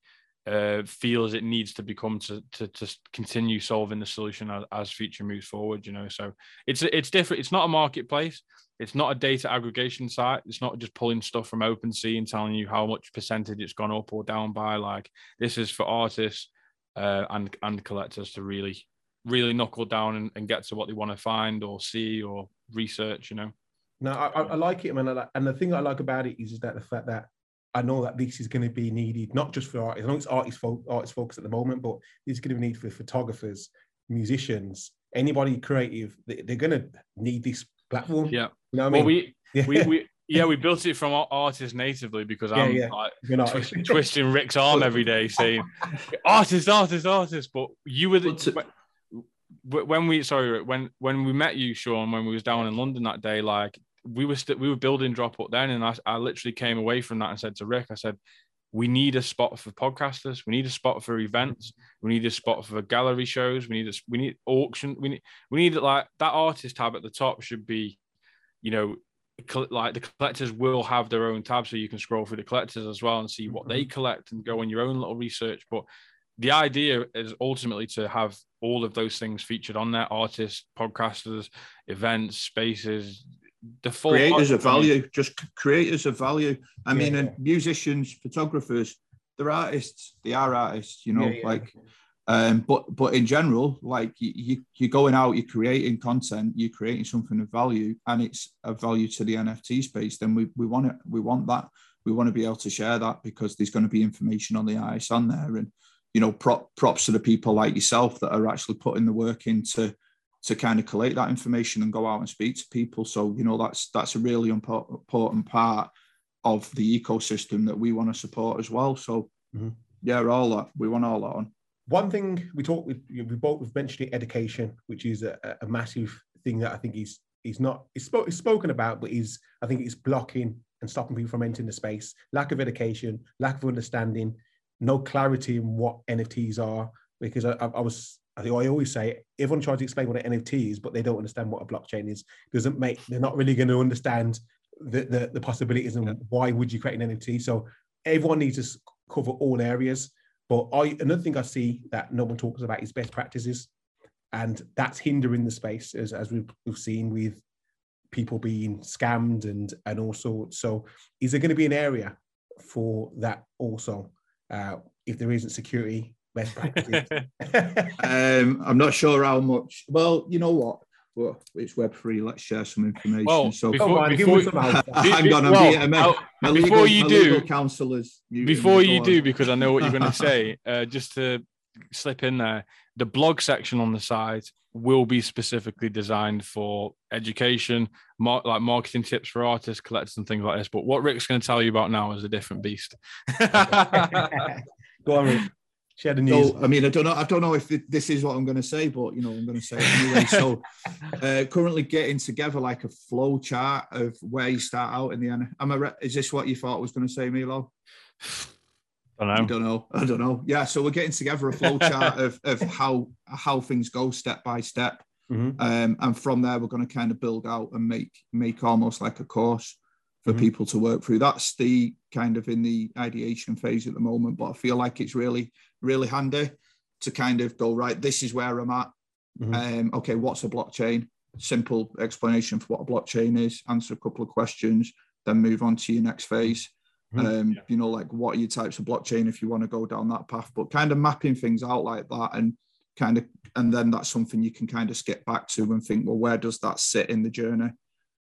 uh, feels it needs to become to, to to continue solving the solution as, as future moves forward. You know, so it's it's different. It's not a marketplace. It's not a data aggregation site. It's not just pulling stuff from OpenSea and telling you how much percentage it's gone up or down by. Like this is for artists uh, and and collectors to really really knuckle down and, and get to what they want to find or see or research. You know. No, I, I like it, man. And the thing I like about it is, is that the fact that I know that this is going to be needed not just for artists. I know it's artist fo- artist focus at the moment, but this is going to be needed for photographers, musicians, anybody creative. They, they're going to need this platform. Yeah. You know what I mean? we yeah. we, we yeah we built it from our artists natively because Yeah, I'm yeah. like You're not- twisting, twisting Rick's arm every day saying artist, artist, artist. But you were the, to- when- when we sorry when when we met you, Sean, when we was down in London that day, like we were st- we were building Dropbook then, and I, I literally came away from that and said to Rick, I said. We need a spot for podcasters. We need a spot for events. We need a spot for gallery shows. We need a, we need auction. We need we need like that artist tab at the top should be, you know, like the collectors will have their own tab so you can scroll through the collectors as well and see what they mm-hmm. collect and go on your own little research but the idea is ultimately to have all of those things featured on there artists podcasters events spaces the full creators of value, just creators of value. I Yeah, mean, yeah. and musicians, photographers, they're artists. They are artists, you know. Yeah. Like, um, but but in general, like you, you you're going out, you're creating content, you're creating something of value, and it's of value to the NFT space. Then we we want it. We want that. We want to be able to share that because there's going to be information on the ice on there, and you know, prop, props to the people like yourself that are actually putting the work into to kind of collate that information and go out and speak to people. So you know that's that's a really important part of the ecosystem that we want to support as well. So Mhm. yeah, all that we want all that on. One thing we talked with we both we've mentioned it, education, which is a, a massive thing that I think is is not is, spo- it's spoken about, but is I think it's blocking and stopping people from entering the space. Lack of education, lack of understanding, no clarity in what NFTs are. Because I, I was I always say everyone tries to explain what an NFT is, but they don't understand what a blockchain is. Doesn't make they're not really going to understand the, the the possibilities and why would you create an NFT. So everyone needs to cover all areas. But I another thing I see that no one talks about is best practices, and that's hindering the space as, as we've, we've seen with people being scammed and and all sorts. So is there going to be an area for that also? Uh, if there isn't security, best practices. Um, I'm not sure how much. Well, you know what? Well, it's web free. Let's share some information. Well, so before- on, give before- some hang on, I'm Well, being, my, I'll- my before legal, you do- legal counselors. before you do because i know what you're going to say uh, just to slip in there the blog section on the site will be specifically designed for education mar- like marketing tips for artists collectors and things like this but what rick's going to tell you about now is a different beast Go on, Rick. Share the news. So, I mean, I don't know. I don't know if this is what I'm going to say, but you know, I'm going to say it anyway. so, uh, currently getting together like a flow chart of where you start out in the end. Am I? Re- is this what you thought I was going to say, Milo? I don't know. I don't know. I don't know. Yeah. So we're getting together a flow chart of of how how things go step by step, Mhm. um, and from there we're going to kind of build out and make make almost like a course for Mhm. people to work through. That's the kind of in the ideation phase at the moment, but I feel like it's really really handy to kind of go right. This is where I'm at. Mhm. Um, okay, what's a blockchain? Simple explanation for what a blockchain is. Answer a couple of questions, then move on to your next phase. Mhm. Um, Yeah. You know, like what are your types of blockchain if you want to go down that path, but kind of mapping things out like that and kind of, and then that's something you can kind of skip back to and think, well, where does that sit in the journey?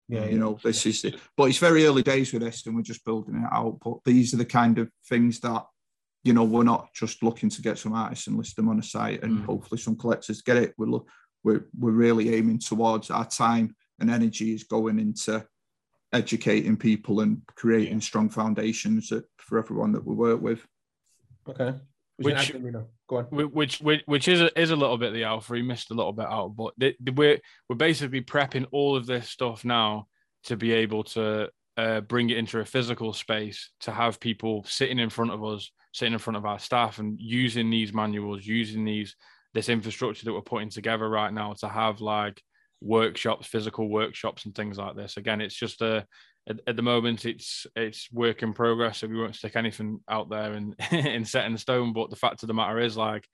Yeah, You know, this is, the, but it's very early days with this and we're just building it out. But these are the kind of things that, you know, we're not just looking to get some artists and list them on a site and Mm. hopefully some collectors get it. We're, look, we're, we're really aiming towards our time and energy is going into educating people and creating strong foundations that, for everyone that we work with. Okay. Which- Which, go on. Which which which is a, is a little bit the alpha. He missed a little bit out, but th- th- we're we're basically prepping all of this stuff now to be able to uh, bring it into a physical space to have people sitting in front of us, sitting in front of our staff, and using these manuals, using these this infrastructure that we're putting together right now to have like workshops, physical workshops, and things like this. Again, it's just a at, at the moment it's it's work in progress, so we won't stick anything out there and in set in stone. But the fact of the matter is, like,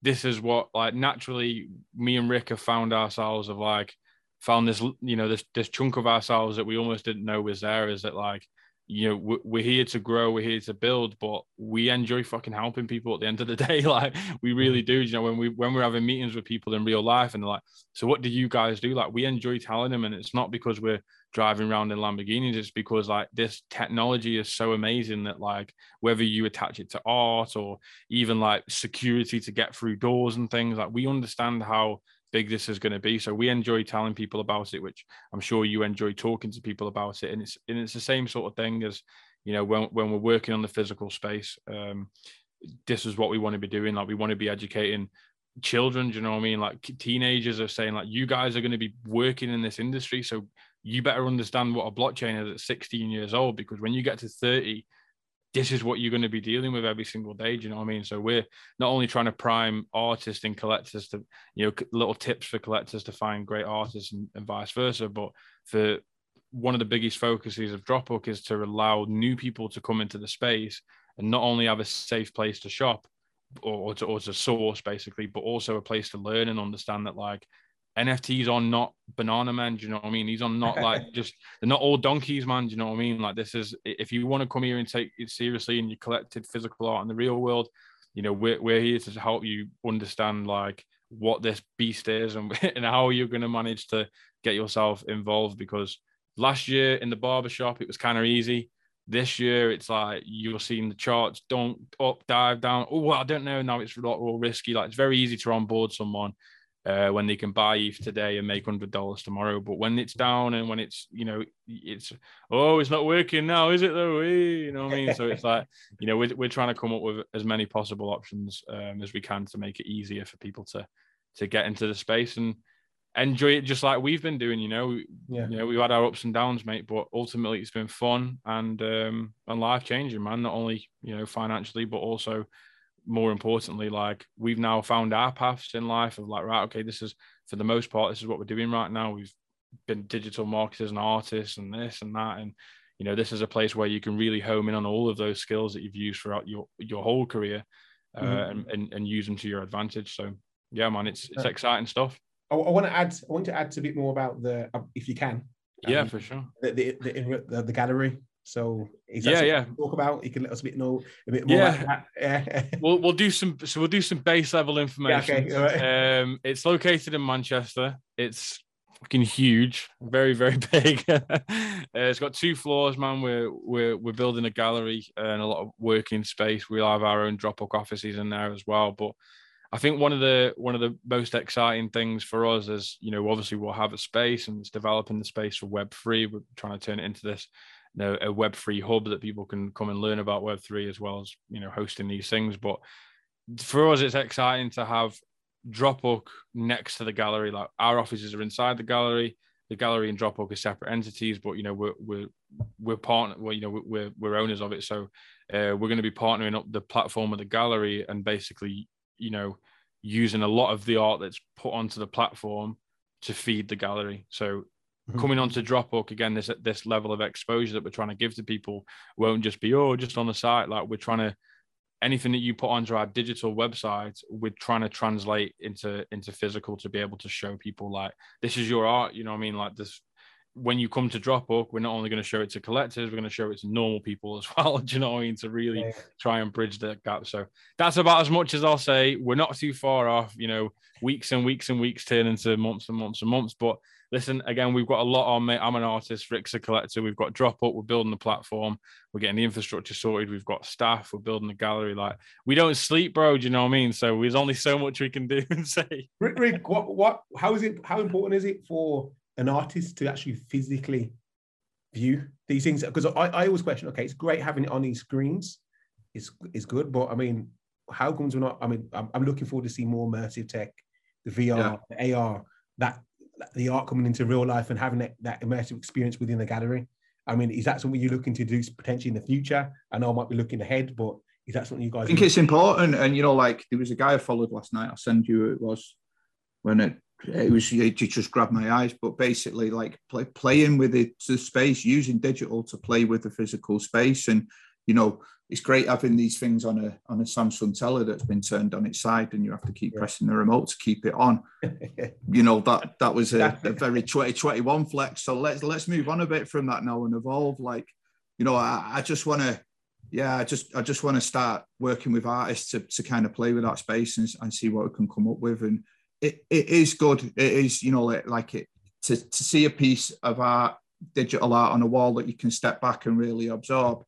this is what like naturally me and Rick have found ourselves of like found this you know this this chunk of ourselves that we almost didn't know was there. Is that like you know we're, here to grow, we're here to build, but we enjoy fucking helping people at the end of the day. Like we mm-hmm. really do. You know when we when we're having meetings with people in real life and they're like, so what do you guys do? Like we enjoy telling them, and it's not because we're driving around in Lamborghinis. It's because like this technology is so amazing that like whether you attach it to art or even like security to get through doors and things, like we understand how big this is going to be. So we enjoy telling people about it, which I'm sure you enjoy talking to people about it. And it's and it's the same sort of thing as you know when when we're working on the physical space. Um, this is what we want to be doing. Like we want to be educating children. Do you know what I mean? Like teenagers are saying, like you guys are going to be working in this industry, so you better understand what a blockchain is at 16 years old because when you get to 30 this is what you're going to be dealing with every single day do you know what i mean? So we're not only trying to prime artists and collectors to you know little tips for collectors to find great artists and, and vice versa but for one of the biggest focuses of dropbook is to allow new people to come into the space and not only have a safe place to shop or, or, to, or to source basically but also a place to learn and understand that like NFTs are not banana men. Do you know what I mean? These are not like just they're not all donkeys, man. Do you know what I mean? Like this is if you want to come here and take it seriously and you collected physical art in the real world, you know we're we're here to help you understand like what this beast is and, and how you're going to manage to get yourself involved. Because last year in the barbershop it was kind of easy. This year it's like you're seeing the charts don't up, dive down. Oh, well, I don't know. Now it's a lot more risky. Like it's very easy to onboard someone uh, when they can buy ETH today and make hundred dollars tomorrow. But when it's down and when it's you know it's oh it's not working now, is it though? You know what I mean? So it's like you know we're we're trying to come up with as many possible options um, as we can to make it easier for people to to get into the space and enjoy it just like we've been doing. You know, Yeah. you know we've had our ups and downs, mate, but ultimately it's been fun and um, and life changing, man. Not only you know financially, but also more importantly, like we've now found our paths in life of like, right, okay, this is for the most part, this is what we're doing right now. We've been digital marketers and artists and this and that. And, you know, this is a place where you can really home in on all of those skills that you've used throughout your, your whole career uh, Mhm. and, and, and use them to your advantage. So yeah, man, it's, it's exciting stuff. I, I want to add. I want to add a bit more about the, uh, if you can. Yeah, um, for sure. the the, the, the, the gallery. So Yeah, yeah. Talk about. You can let us a bit know a bit more. Yeah. Yeah. We'll, we'll do some, so we'll do some base level information. okay, all right. Um, it's located in Manchester. It's fucking huge, very very big. uh, it's got two floors, man. We're we're we're building a gallery and a lot of working space. We'll have our own drop off offices in there as well. But I think one of the one of the most exciting things for us is you know obviously we'll have a space and it's developing the space for Web three. We're trying to turn it into this know, a Web three hub that people can come and learn about Web three as well as you know hosting these things. But for us, it's exciting to have Dropbook next to the gallery. Like our offices are inside the gallery. The gallery and Dropbook are separate entities, but you know we're we're we're partner. Well, you know we're we're owners of it, so uh, we're going to be partnering up the platform of the gallery and basically you know using a lot of the art that's put onto the platform to feed the gallery. So mm-hmm. coming onto Dropbook again, this this level of exposure that we're trying to give to people won't just be oh just on the site. Like we're trying to anything that you put onto our digital website we're trying to translate into into physical to be able to show people like this is your art you know what i mean like this when you come to dropbook we're not only going to show it to collectors we're going to show it to normal people as well do you know what i mean to really yeah. try and bridge that gap so that's about as much as i'll say we're not too far off you know weeks and weeks and weeks turn into months and months and months but listen, again, we've got a lot on, mate. I'm an artist, Rick's a collector. We've got Dropbook, we're building the platform, we're getting the infrastructure sorted, we've got staff, we're building the gallery. Like, we don't sleep, bro. Do you know what I mean? So there's only so much we can do and say. Rick, Rick what, what, how is it, how important is it for an artist to actually physically view these things? Because I, I always question, okay, it's great having it on these screens, it's, it's good, but I mean, how comes we're not? I mean, I'm, I'm looking forward to see more immersive tech, the VR, yeah. the AR, that the art coming into real life and having that, that immersive experience within the gallery. I mean, is that something you're looking to do potentially in the future? I know I might be looking ahead, but is that something you guys? I think it's important, and you know, like there was a guy I followed last night. I'll send you. who It was when it it was it just grab my eyes. But basically, like play, playing with it, the space, using digital to play with the physical space, and you know, it's great having these things on a on a Samsung teller that's been turned on its side, and you have to keep yeah. pressing the remote to keep it on. you know that that was a, a very 2021 flex. So let's let's move on a bit from that now and evolve. Like, you know, I, I just want to, yeah, I just I just want to start working with artists to to kind of play with that space and, and see what we can come up with. And it, it is good. It is you know like, it to to see a piece of art, digital art on a wall that you can step back and really absorb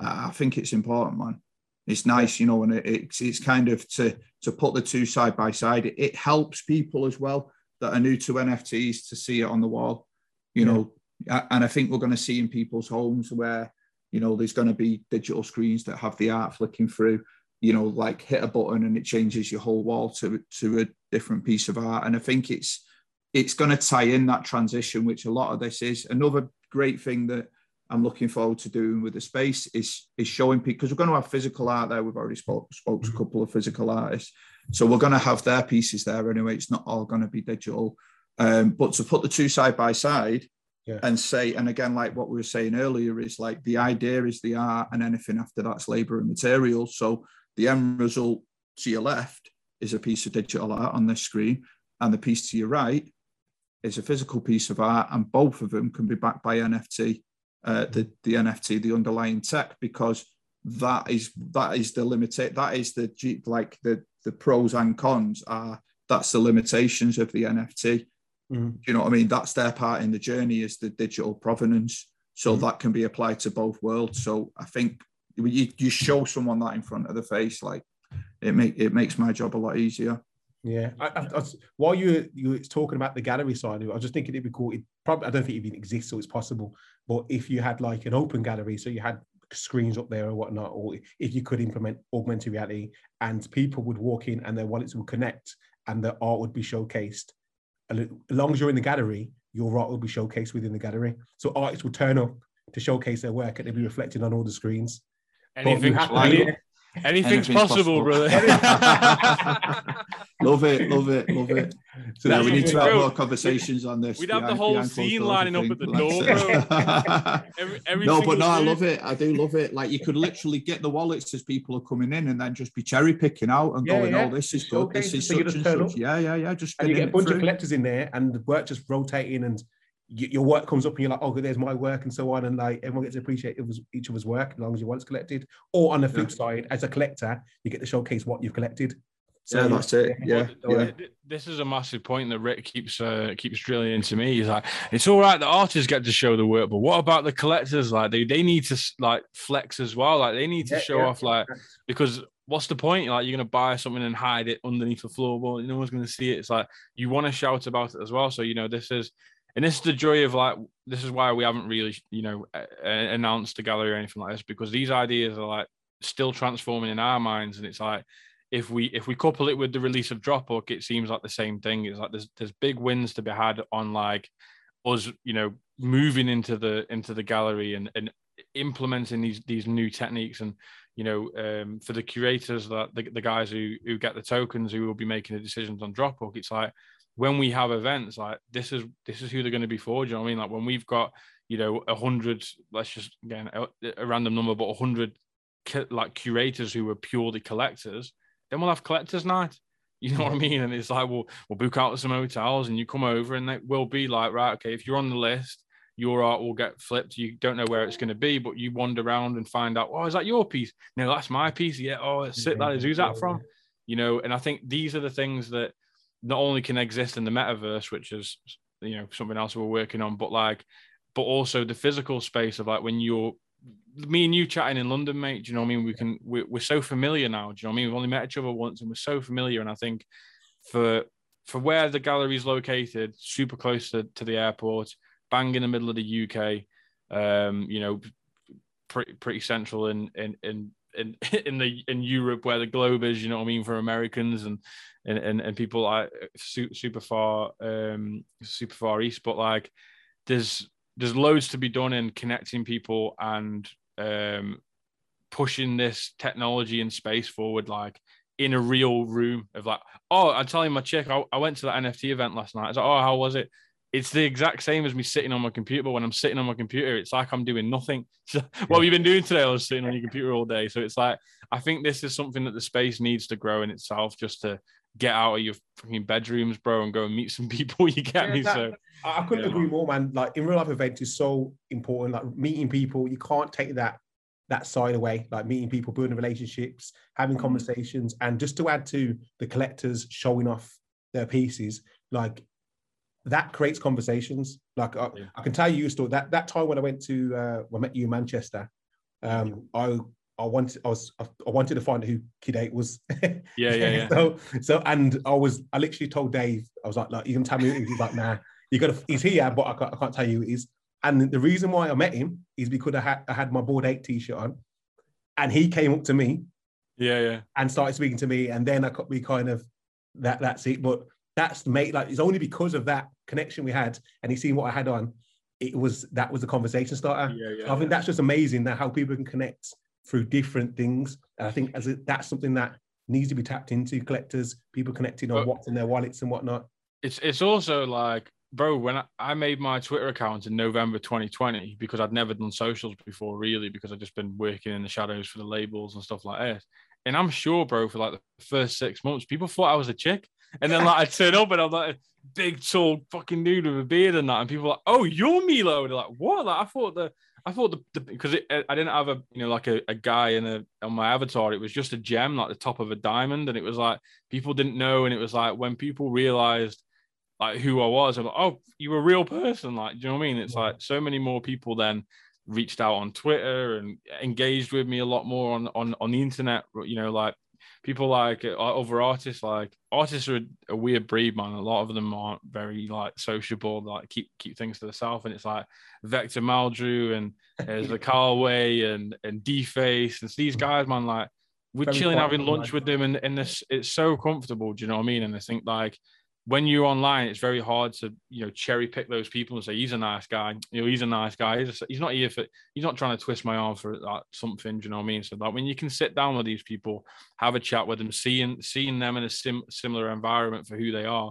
I think it's important, man. It's nice, you know, and it, it's it's kind of to to put the two side by side. It, it, helps people as well that are new to NFTs to see it on the wall, you yeah. know. And I think we're going to see in people's homes where you know there's going to be digital screens that have the art flicking through. You know, like hit a button and it changes your whole wall to to a different piece of art. And I think it's it's going to tie in that transition, which a lot of this is. Another great thing that I'm looking forward to doing with the space is is showing people because we're going to have physical art there. We've already spoke spoke to a mm-hmm. couple of physical artists, so we're going to have their pieces there anyway. It's not all going to be digital, um, but to put the two side by side yeah. and say, and again, like what we were saying earlier, is like the idea is the art, and anything after that's labor and material. So the end result to your left is a piece of digital art on this screen, and the piece to your right is a physical piece of art, and both of them can be backed by NFT uh, the the NFT, the underlying tech, because that is that is the limit. That is the like the the pros and cons are. That's the limitations of the NFT. Mm-hmm. you know what I mean? That's their part in the journey is the digital provenance. So mm-hmm. that can be applied to both worlds. So I think you, you show someone that in front of the face, like it make it makes my job a lot easier. Yeah, I, I, I, while you you talking about the gallery side, I was just thinking it'd be cool. It probably I don't think it even exists, so it's possible. But if you had like an open gallery, so you had screens up there or whatnot, or if you could implement augmented reality, and people would walk in and their wallets would connect, and the art would be showcased. As long as you're in the gallery, your art will be showcased within the gallery. So artists will turn up to showcase their work, and it'll be reflected on all the screens. Anything Anything's, Anything's possible, possible, brother. love it, love it, love it. So yeah, we need to have more conversations on this. We'd have the whole scene lining up at the door, every, every no, but no, I love it. I do love it. Like you could literally get the wallets as people are coming in, and then just be cherry picking out and yeah, going, oh, yeah. "Oh, this is good. This is such and such." Yeah, yeah, yeah. Just and you get a bunch of collectors in there, and the work just rotating and your work comes up and you're like, oh, there's my work and so on, and like everyone gets to appreciate each other's work as long as your work's collected. Or on the flip yeah. side, as a collector, you get to showcase what you've collected. So, yeah, that's it. Yeah, yeah. This is a massive point that Rick keeps uh, keeps drilling into me. He's like, it's all right, the artists get to show the work, but what about the collectors? Like, they, they need to like flex as well. Like, they need to yeah, show yeah. off, like, because what's the point? Like, you're gonna buy something and hide it underneath the floorboard. No one's gonna see it. It's like you want to shout about it as well. So you know, this is and this is the joy of like this is why we haven't really you know announced a gallery or anything like this because these ideas are like still transforming in our minds and it's like if we if we couple it with the release of Dropbook, it seems like the same thing. It's like there's there's big wins to be had on like us, you know, moving into the into the gallery and and implementing these these new techniques and you know um, for the curators that the, the guys who who get the tokens who will be making the decisions on Dropbook, it's like when we have events like this is this is who they're going to be for. Do you know what I mean? Like when we've got you know a hundred, let's just again a, a random number, but a hundred like curators who are purely collectors, then we'll have collectors night. You know what I mean? And it's like we'll we'll book out some hotels and you come over and they will be like, right, okay, if you're on the list, your art will get flipped. You don't know where it's going to be, but you wander around and find out, oh, is that your piece? No, that's my piece. Yeah. Oh, it's it. That is who's that from? You know, and I think these are the things that not only can exist in the metaverse, which is you know something else we're working on, but like, but also the physical space of like when you're me and you chatting in London, mate. Do you know what I mean? We can we're, we're so familiar now. Do you know what I mean? We've only met each other once, and we're so familiar. And I think for for where the gallery is located, super close to, to the airport, bang in the middle of the UK, um, you know, pretty pretty central in in in in in the in Europe where the globe is, you know what I mean, for Americans and and and, and people like super far um super far east, but like there's there's loads to be done in connecting people and um pushing this technology and space forward like in a real room of like oh i'm telling my chick I, I went to that nft event last night. I was like oh how was it it's the exact same as me sitting on my computer. But when I'm sitting on my computer, it's like I'm doing nothing. So, what have you been doing today? I was sitting on your computer all day. So it's like I think this is something that the space needs to grow in itself, just to get out of your fucking bedrooms, bro, and go and meet some people. You get yeah, me? That, so I couldn't yeah. agree more, man. Like in real life events is so important. Like meeting people, you can't take that that side away. Like meeting people, building relationships, having mm. conversations, and just to add to the collectors showing off their pieces, like that creates conversations. Like I, yeah. I, can tell you a story. That that time when I went to uh, when I met you in Manchester, um, I I wanted I was I wanted to find out who Kid Eight was. yeah, yeah, yeah. so so and I was I literally told Dave I was like, like you can tell me He's like, nah, you got to. He's here, but I can't, I can't tell you who it is. And the reason why I met him is because I had I had my Bored Ape t-shirt on, and he came up to me. Yeah, yeah. And started speaking to me, and then I me kind of that that's it. But that's made like it's only because of that connection we had and he seen what I had on. It was that was the conversation starter. Yeah, yeah, I think yeah. that's just amazing that how people can connect through different things. And I think as a, that's something that needs to be tapped into. Collectors, people connecting on but what's in their wallets and whatnot. It's it's also like, bro, when I, I made my Twitter account in November 2020 because I'd never done socials before, really, because I'd just been working in the shadows for the labels and stuff like this. And I'm sure, bro, for like the first six months, people thought I was a chick. And then like I turn up and I'm like big tall fucking dude with a beard and that, and people are like, "Oh, you're Milo." And they're like, "What?" Like I thought the I thought the because I didn't have a you know like a, a guy in a on my avatar. It was just a gem, like the top of a diamond, and it was like people didn't know, and it was like when people realized like who I was, I'm like, "Oh, you were a real person." Like, do you know what I mean? It's yeah. like so many more people then reached out on Twitter and engaged with me a lot more on on on the internet. You know, like people like uh, other artists like artists are a weird breed man. A lot of them aren't very like sociable like keep keep things to themselves. And it's like vector maldrew and there's the carway and and D*Face and these guys man like we're very chilling having lunch with them and, and this it's so comfortable do you know what i mean? And i think like when you're online, it's very hard to you know cherry pick those people and say he's a nice guy. You know, he's a nice guy. He's, a, he's not here for. He's not trying to twist my arm for like, something. Do you know what I mean? So that when you can sit down with these people, have a chat with them, seeing seeing them in a sim, similar environment for who they are,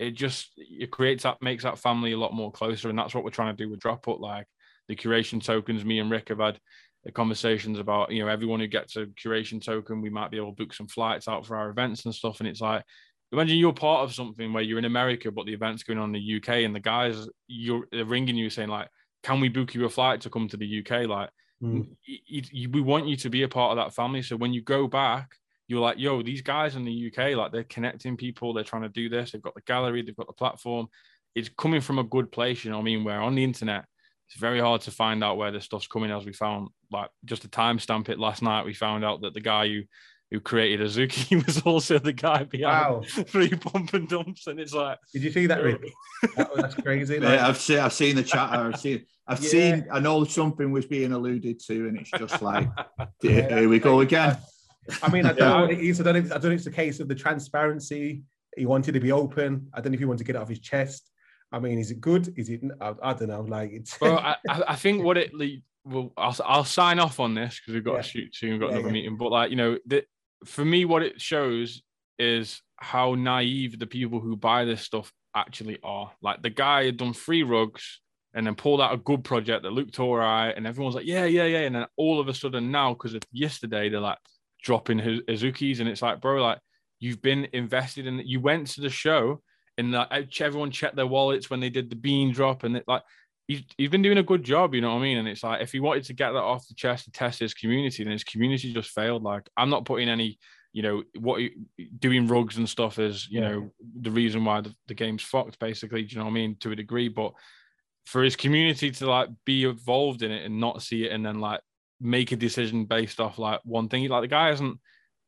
it just it creates that makes that family a lot more closer, and that's what we're trying to do with Dropbook. Like the curation tokens, me and Rick have had uh, conversations about you know everyone who gets a curation token we might be able to book some flights out for our events and stuff and it's like imagine you're part of something where you're in America, but the event's going on in the UK, and the guys you're ringing you saying like, "Can we book you a flight to come to the UK?" Like, mm. you, you, we want you to be a part of that family. So when you go back, you're like, "Yo, these guys in the UK, like, they're connecting people. They're trying to do this. They've got the gallery. They've got the platform. It's coming from a good place. You know what I mean? Where on the internet." It's very hard to find out where this stuff's coming, as we found, like just to timestamp it last night. We found out that the guy who who created Azuki was also the guy behind wow. Free Pump and Dumps, and it's like, did you see that, Rick? that that's crazy. Like... Yeah, I've seen, I've seen the chat. I've seen, I've yeah. seen, I know something was being alluded to, and it's just like, yeah. here we go again. I mean, I don't Yeah. know what it is. I don't know. If, I don't know. If it's a case of the transparency. He wanted to be open. I don't know if he wanted to get it off his chest. I mean, is it good? Is it? I, I don't know. Like it's. Bro, I, I I think what it le- well, I'll, I'll sign off on this because we've got Yeah. to shoot soon. We've got Yeah, another yeah. meeting, but like you know, the, for me, what it shows is how naive the people who buy this stuff actually are. Like the guy had done three rugs and then pulled out a good project that looked all right, and everyone's like, yeah, yeah, yeah, and then all of a sudden now, because of yesterday, they're like dropping his Azukis, and it's like, bro, like you've been invested in. You went to the show, and like everyone checked their wallets when they did the bean drop, and it like he's, he's been doing a good job, you know what I mean? And it's like if he wanted to get that off the chest to test his community, then his community just failed. Like I'm not putting any, you know, what he- doing rugs and stuff is, you Yeah. know, the reason why the, the game's fucked, basically. Do you know what I mean? To a degree, but for his community to like be involved in it and not see it and then like make a decision based off like one thing, like the guy hasn't.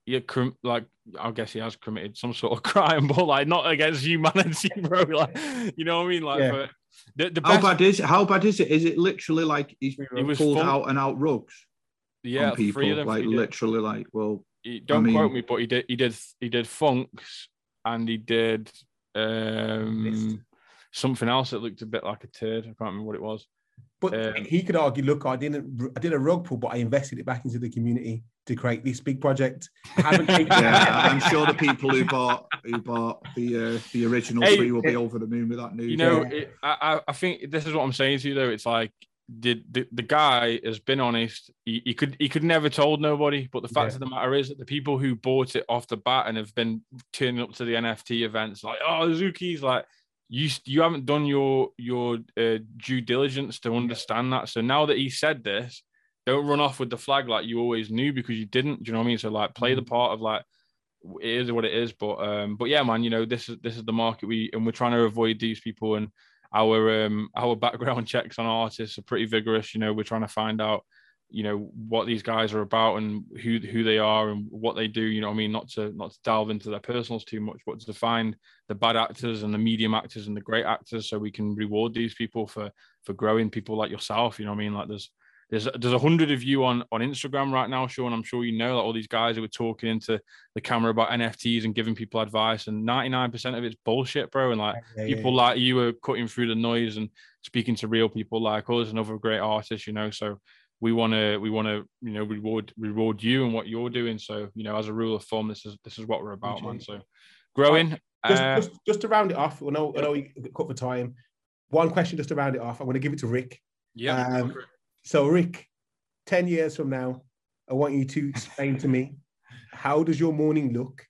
Yeah, like I guess he has committed some sort of crime, but like not against humanity, bro. Like, you know what I mean? Like, Yeah. for, the, the How best, bad is it? How bad is it? Is it literally like he's He was pulled full- out and out rugs yeah, on people? them. like literally, like well, he- don't mean- quote me, but he did he did he did Phunks and he did um something else that looked a bit like a turd. I can't remember what it was. But Um, he could argue, look, I didn't, I did a rug pull, but I invested it back into the community to create this big project. yeah, I'm sure the people who bought who bought the uh, the original Hey, three will be over the moon with that news. You know, Yeah. it, I I- I think this is what I'm saying to you though. It's like did the, the guy has been honest. He, he could he could never told nobody. But the fact Yeah. of the matter is that the people who bought it off the bat and have been turning up to the NFT events like oh Zuki's like you you haven't done your your uh, due diligence to understand that. So now that he said this, don't run off with the flag like you always knew because you didn't. Do you know what I mean? So like play the part of like it is what it is. But um, but yeah, man, you know this is this is the market we and we're trying to avoid these people and our um our background checks on artists are pretty vigorous. You know, we're trying to find out you know what these guys are about and who who they are and what they do. You know, what I mean, not to not to delve into their personals too much, but to find the bad actors and the medium actors and the great actors, so we can reward these people for for growing people like yourself. You know, what I mean, like there's there's there's a hundred of you on on Instagram right now, Sean. I'm sure you know that all these guys who are talking into the camera about NFTs and giving people advice, and 99% of it's bullshit, bro. And like Yeah, yeah, people like you are cutting through the noise and speaking to real people like us and other great artists, you know. So we want to we want to you know reward reward you and what you're doing. So you know, as a rule of thumb, this is this is what we're about, man. So growing. just, uh, just, just to round it off, I know, I know we cut for time. One question just to round it off. I'm going to give it to Rick. yeah. um, So, Rick, 10 years from now, I want you to explain to me how does your morning look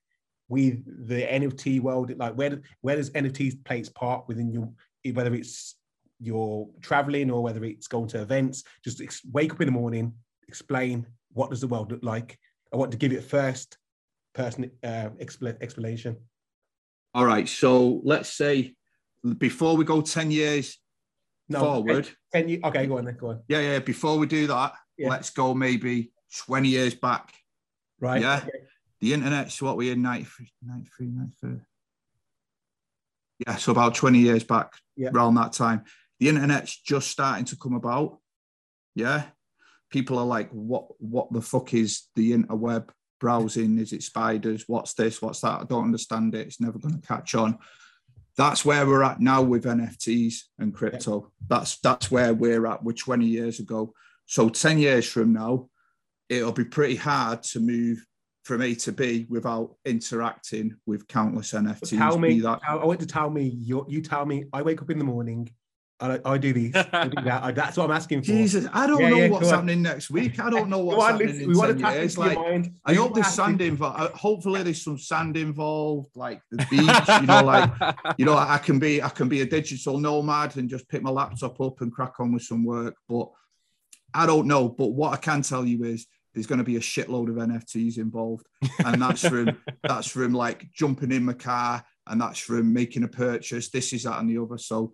with the NFT world? Like, where, where does NFTs play its part within your, whether it's you're traveling or whether it's going to events? Just ex- wake up in the morning, explain what does the world look like. I want to give it first person uh, expla- explanation. All right. So let's say before we go 10 years No, forward, Can you? Okay, go on then. Go on. yeah, yeah, before we do that, Yeah. let's go maybe 20 years back. Right. Yeah. okay. The internet's what we in 93, 93, 94. Yeah, so about 20 years back, Yeah. around that time. The internet's just starting to come about. Yeah. People are like, what what the fuck is the interweb browsing? Is it spiders? What's this? What's that? I don't understand it. It's never going to catch on. That's where we're at now with NFTs and crypto. That's that's where we're at. We're 20 years ago. So 10 years from now, it'll be pretty hard to move from A to B without interacting with countless NFTs. Tell me. that I I want to tell me. You, you tell me. I wake up in the morning. I, I do these. I do that. I- that's what I'm asking for. Jesus, I don't Yeah, know yeah, what's happening next week. I don't know what's happening we want to tap years. Like, mind. I hope there's sand involved. Uh, hopefully, there's some sand involved, like the beach. you know, like you know, I can be I can be a digital nomad and just pick my laptop up and crack on with some work. But I don't know. But what I can tell you is there's going to be a shitload of NFTs involved, and that's from that's from like jumping in my car, and that's from making a purchase. This is that and the other. So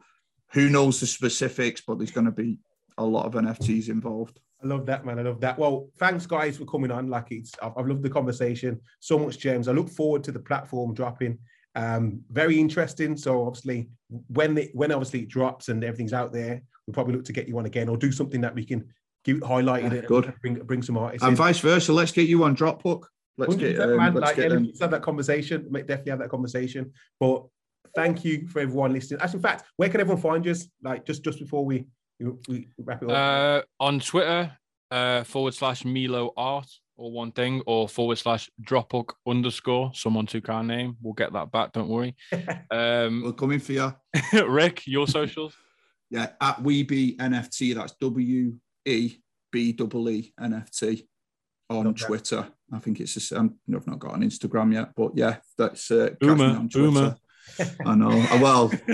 who knows the specifics? But there's going to be a lot of NFTs involved. I love that, man. I love that. Well, thanks, guys, for coming on. Like it's, I've, I've loved the conversation. So much James. I look forward to the platform dropping. Um, very interesting. So obviously, when it, when obviously it drops and everything's out there, we'll probably look to get you on again or do something that we can give highlight Yeah, it. good. Bring bring some artists. And in. vice versa. Let's get you on Dropbook. let's get, um, let's Like, get yeah, them. let's have that conversation. Definitely have that conversation. But thank you for everyone listening. Actually, in fact, where can everyone find us? Like, just just before we we wrap it up. Uh, on Twitter, uh, forward slash Milo Art or one thing, or forward slash Dropbook underscore someone who can't name. We'll get that back. Don't worry. Um, We're coming for you. Rick, your socials. Yeah, at Weeby NFT. That's W E B double E NFT on Okay. Twitter. I think it's just, um, I've not got an Instagram yet, but yeah, that's uh, catch me Boomer, on Twitter. boomer. I know. Uh, Well,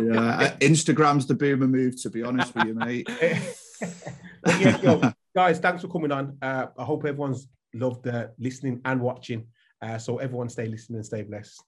yeah, uh, Instagram's the boomer move, to be honest with you, mate. Yeah, yo, guys, thanks for coming on. Uh, I hope everyone's loved uh, listening and watching. Uh, so everyone stay listening and stay blessed.